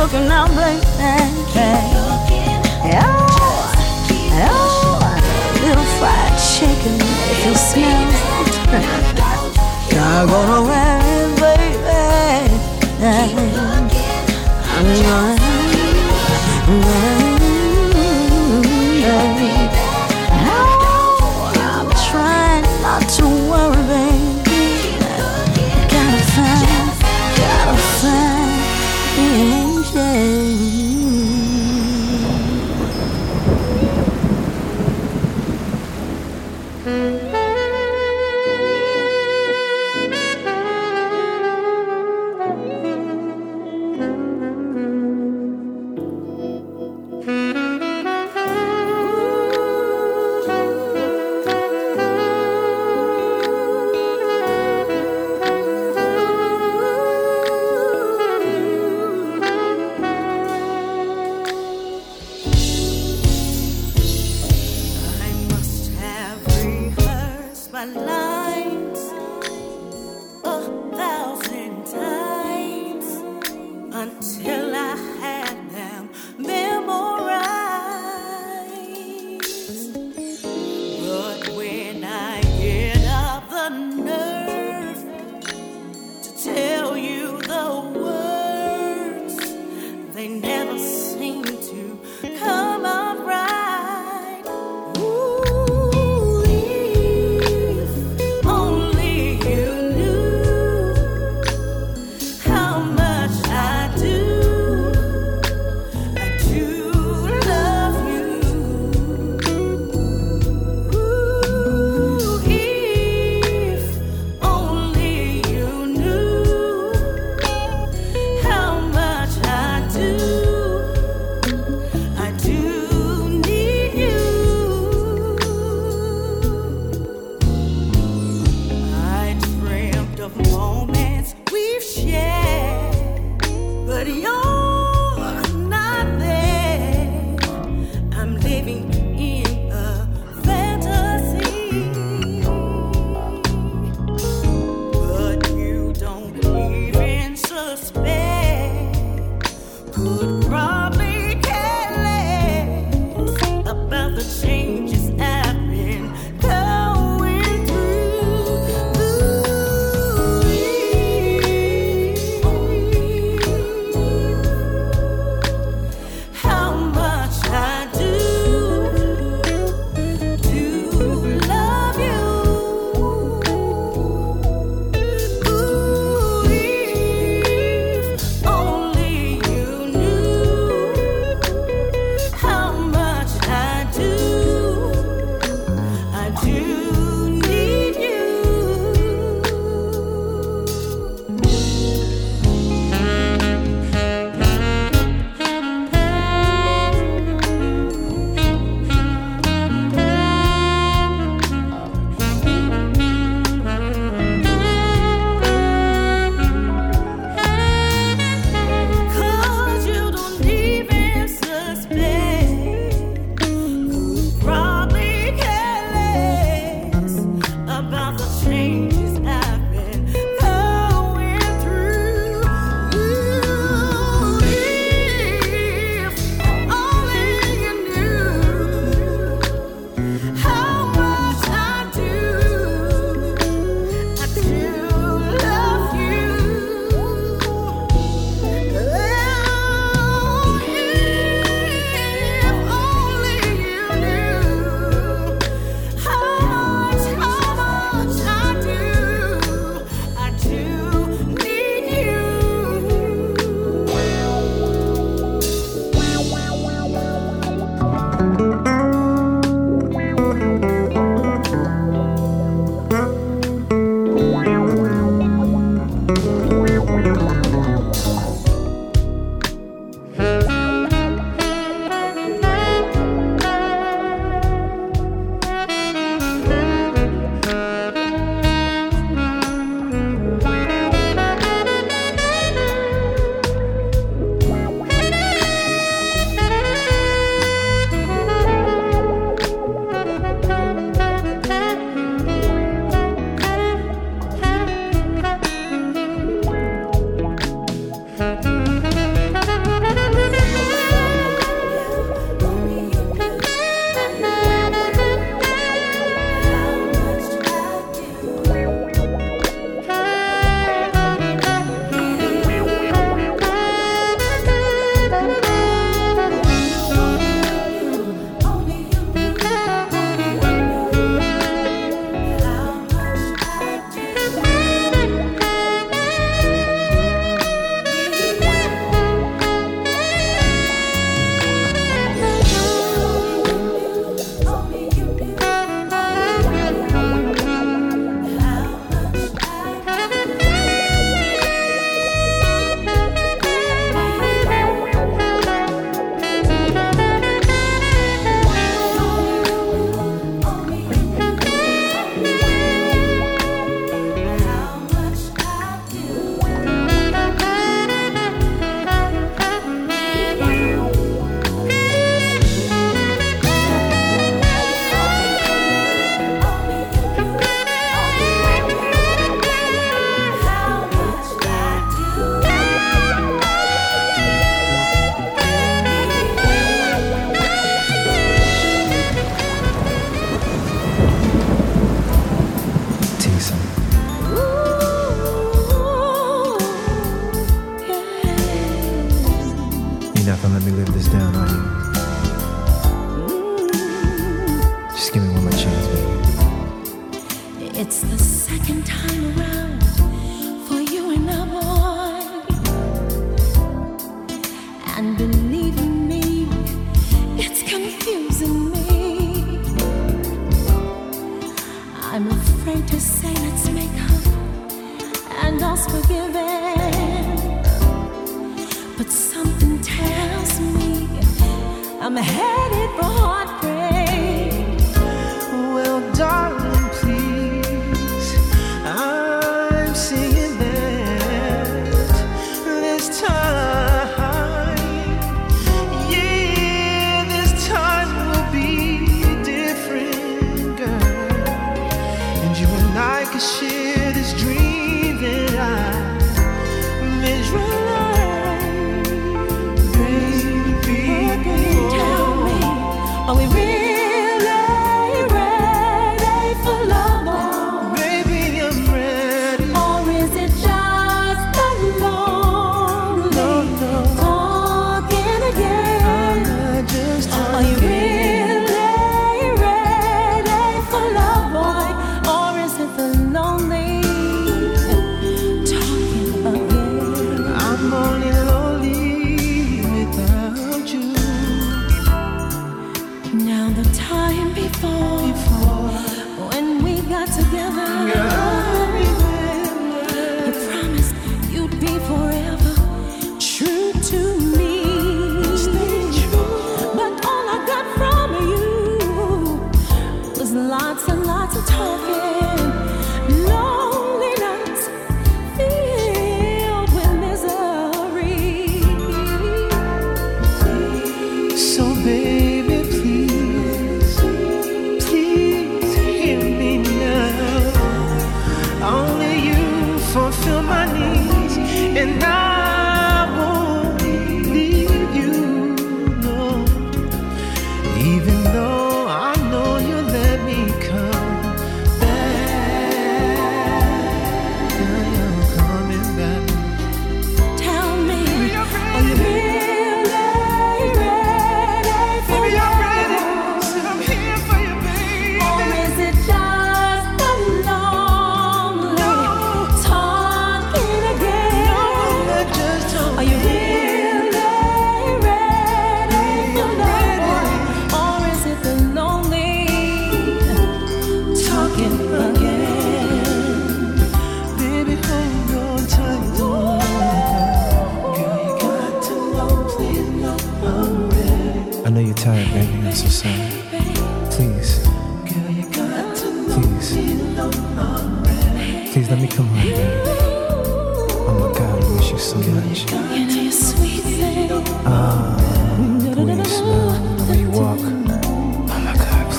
looking out blinking. Oh, oh, little fried chicken, if you smell it. Gotta go to wear it, baby. I'm going, I'm going.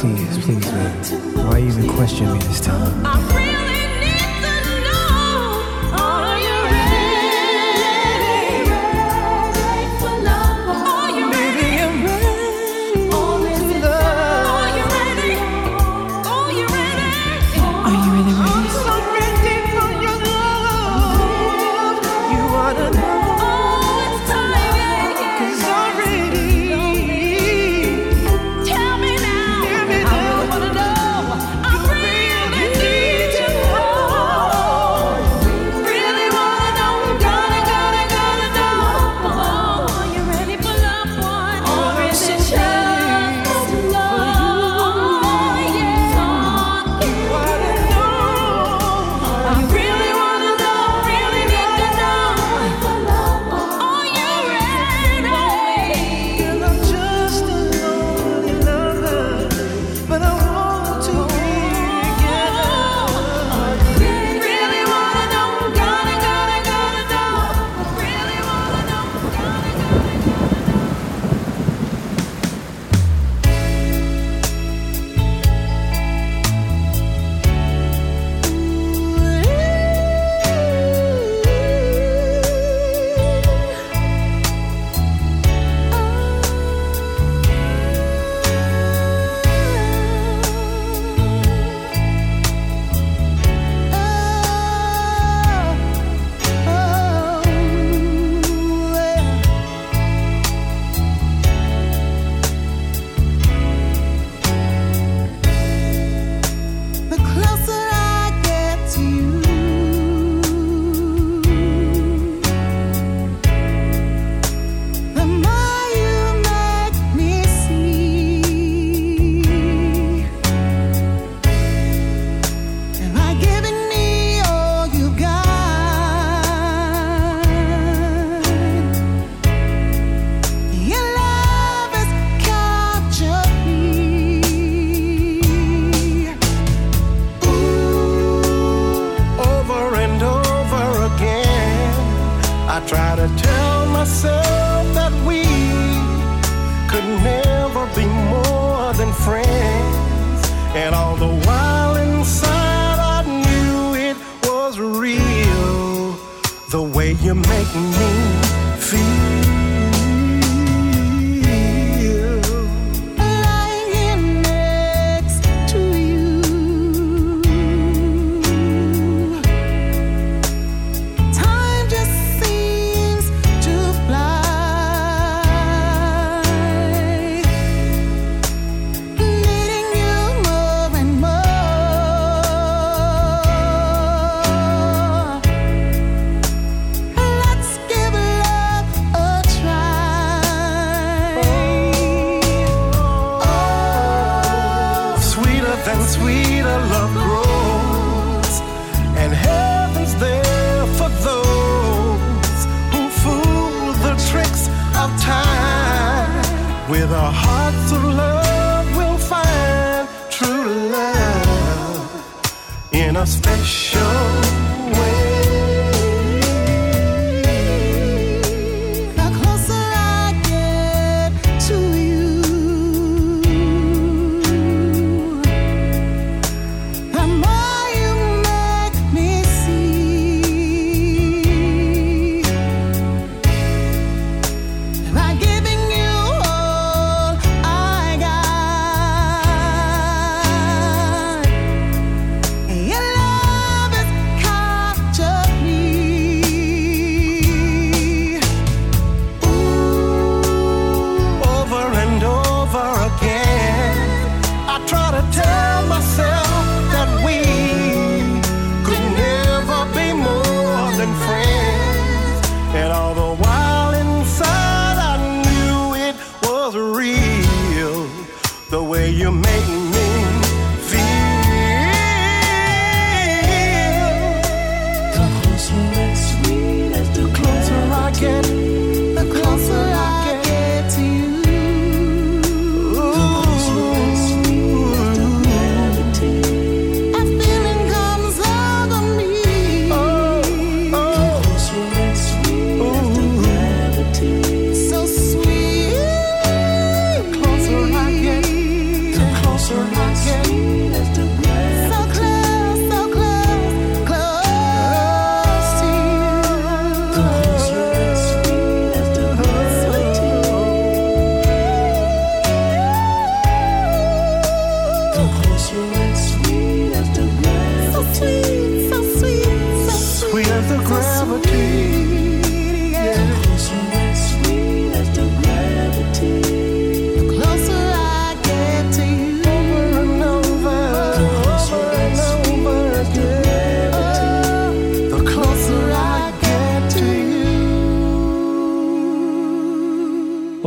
Please, please, man. Why even question me this time?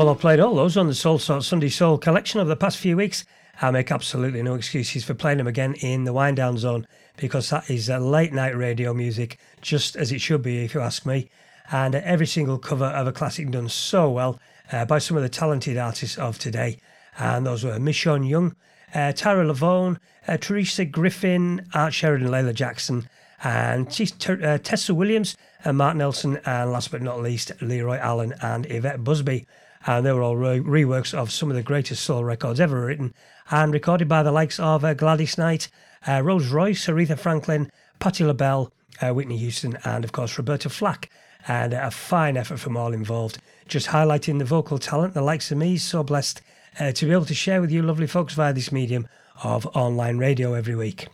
Well, I played all those on the Soulsorts Sunday Soul collection over the past few weeks. I make absolutely no excuses for playing them again in the wind down zone because that is late night radio music, just as it should be, if you ask me. And every single cover of a classic done so well uh, by some of the talented artists of today. And those were Michon Young, uh, Tyra Levone, uh, Terisa Griffin, Art Sheridan, Lelah Jackson, and T- uh, Tessa Williams, and Mark Nelson, and last but not least, Leroy Allen and Evette Busby. And they were all re- reworks of some of the greatest soul records ever written and recorded by the likes of uh, Gladys Knight, uh, Rose Royce, Aretha Franklin, Patti LaBelle, uh, Whitney Houston, and of course Roberta Flack. And a fine effort from all involved, just highlighting the vocal talent. The likes of me, so blessed uh, to be able to share with you lovely folks via this medium of online radio every week.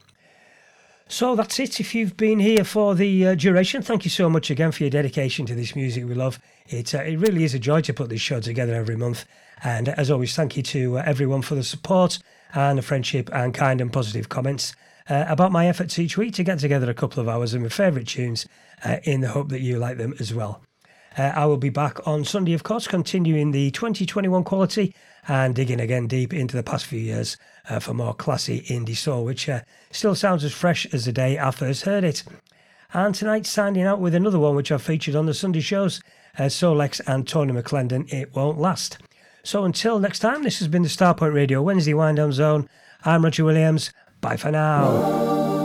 So that's it. If you've been here for the uh, duration, thank you so much again for your dedication to this music we love. It, uh, it really is a joy to put this show together every month. And as always, thank you to uh, everyone for the support and the friendship and kind and positive comments uh, about my efforts each week to get together a couple of hours of my favourite tunes uh, in the hope that you like them as well. Uh, I will be back on Sunday, of course, continuing the 2021 quality and digging again deep into the past few years uh, for more classy indie soul, which uh, still sounds as fresh as the day I first heard it. And tonight, signing out with another one which I've featured on the Sunday shows, uh, Solex and Tony McLendon, It Won't Last. So until next time, this has been the Starpoint Radio Wednesday Wind Down Zone. I'm Roger Williams. Bye for now.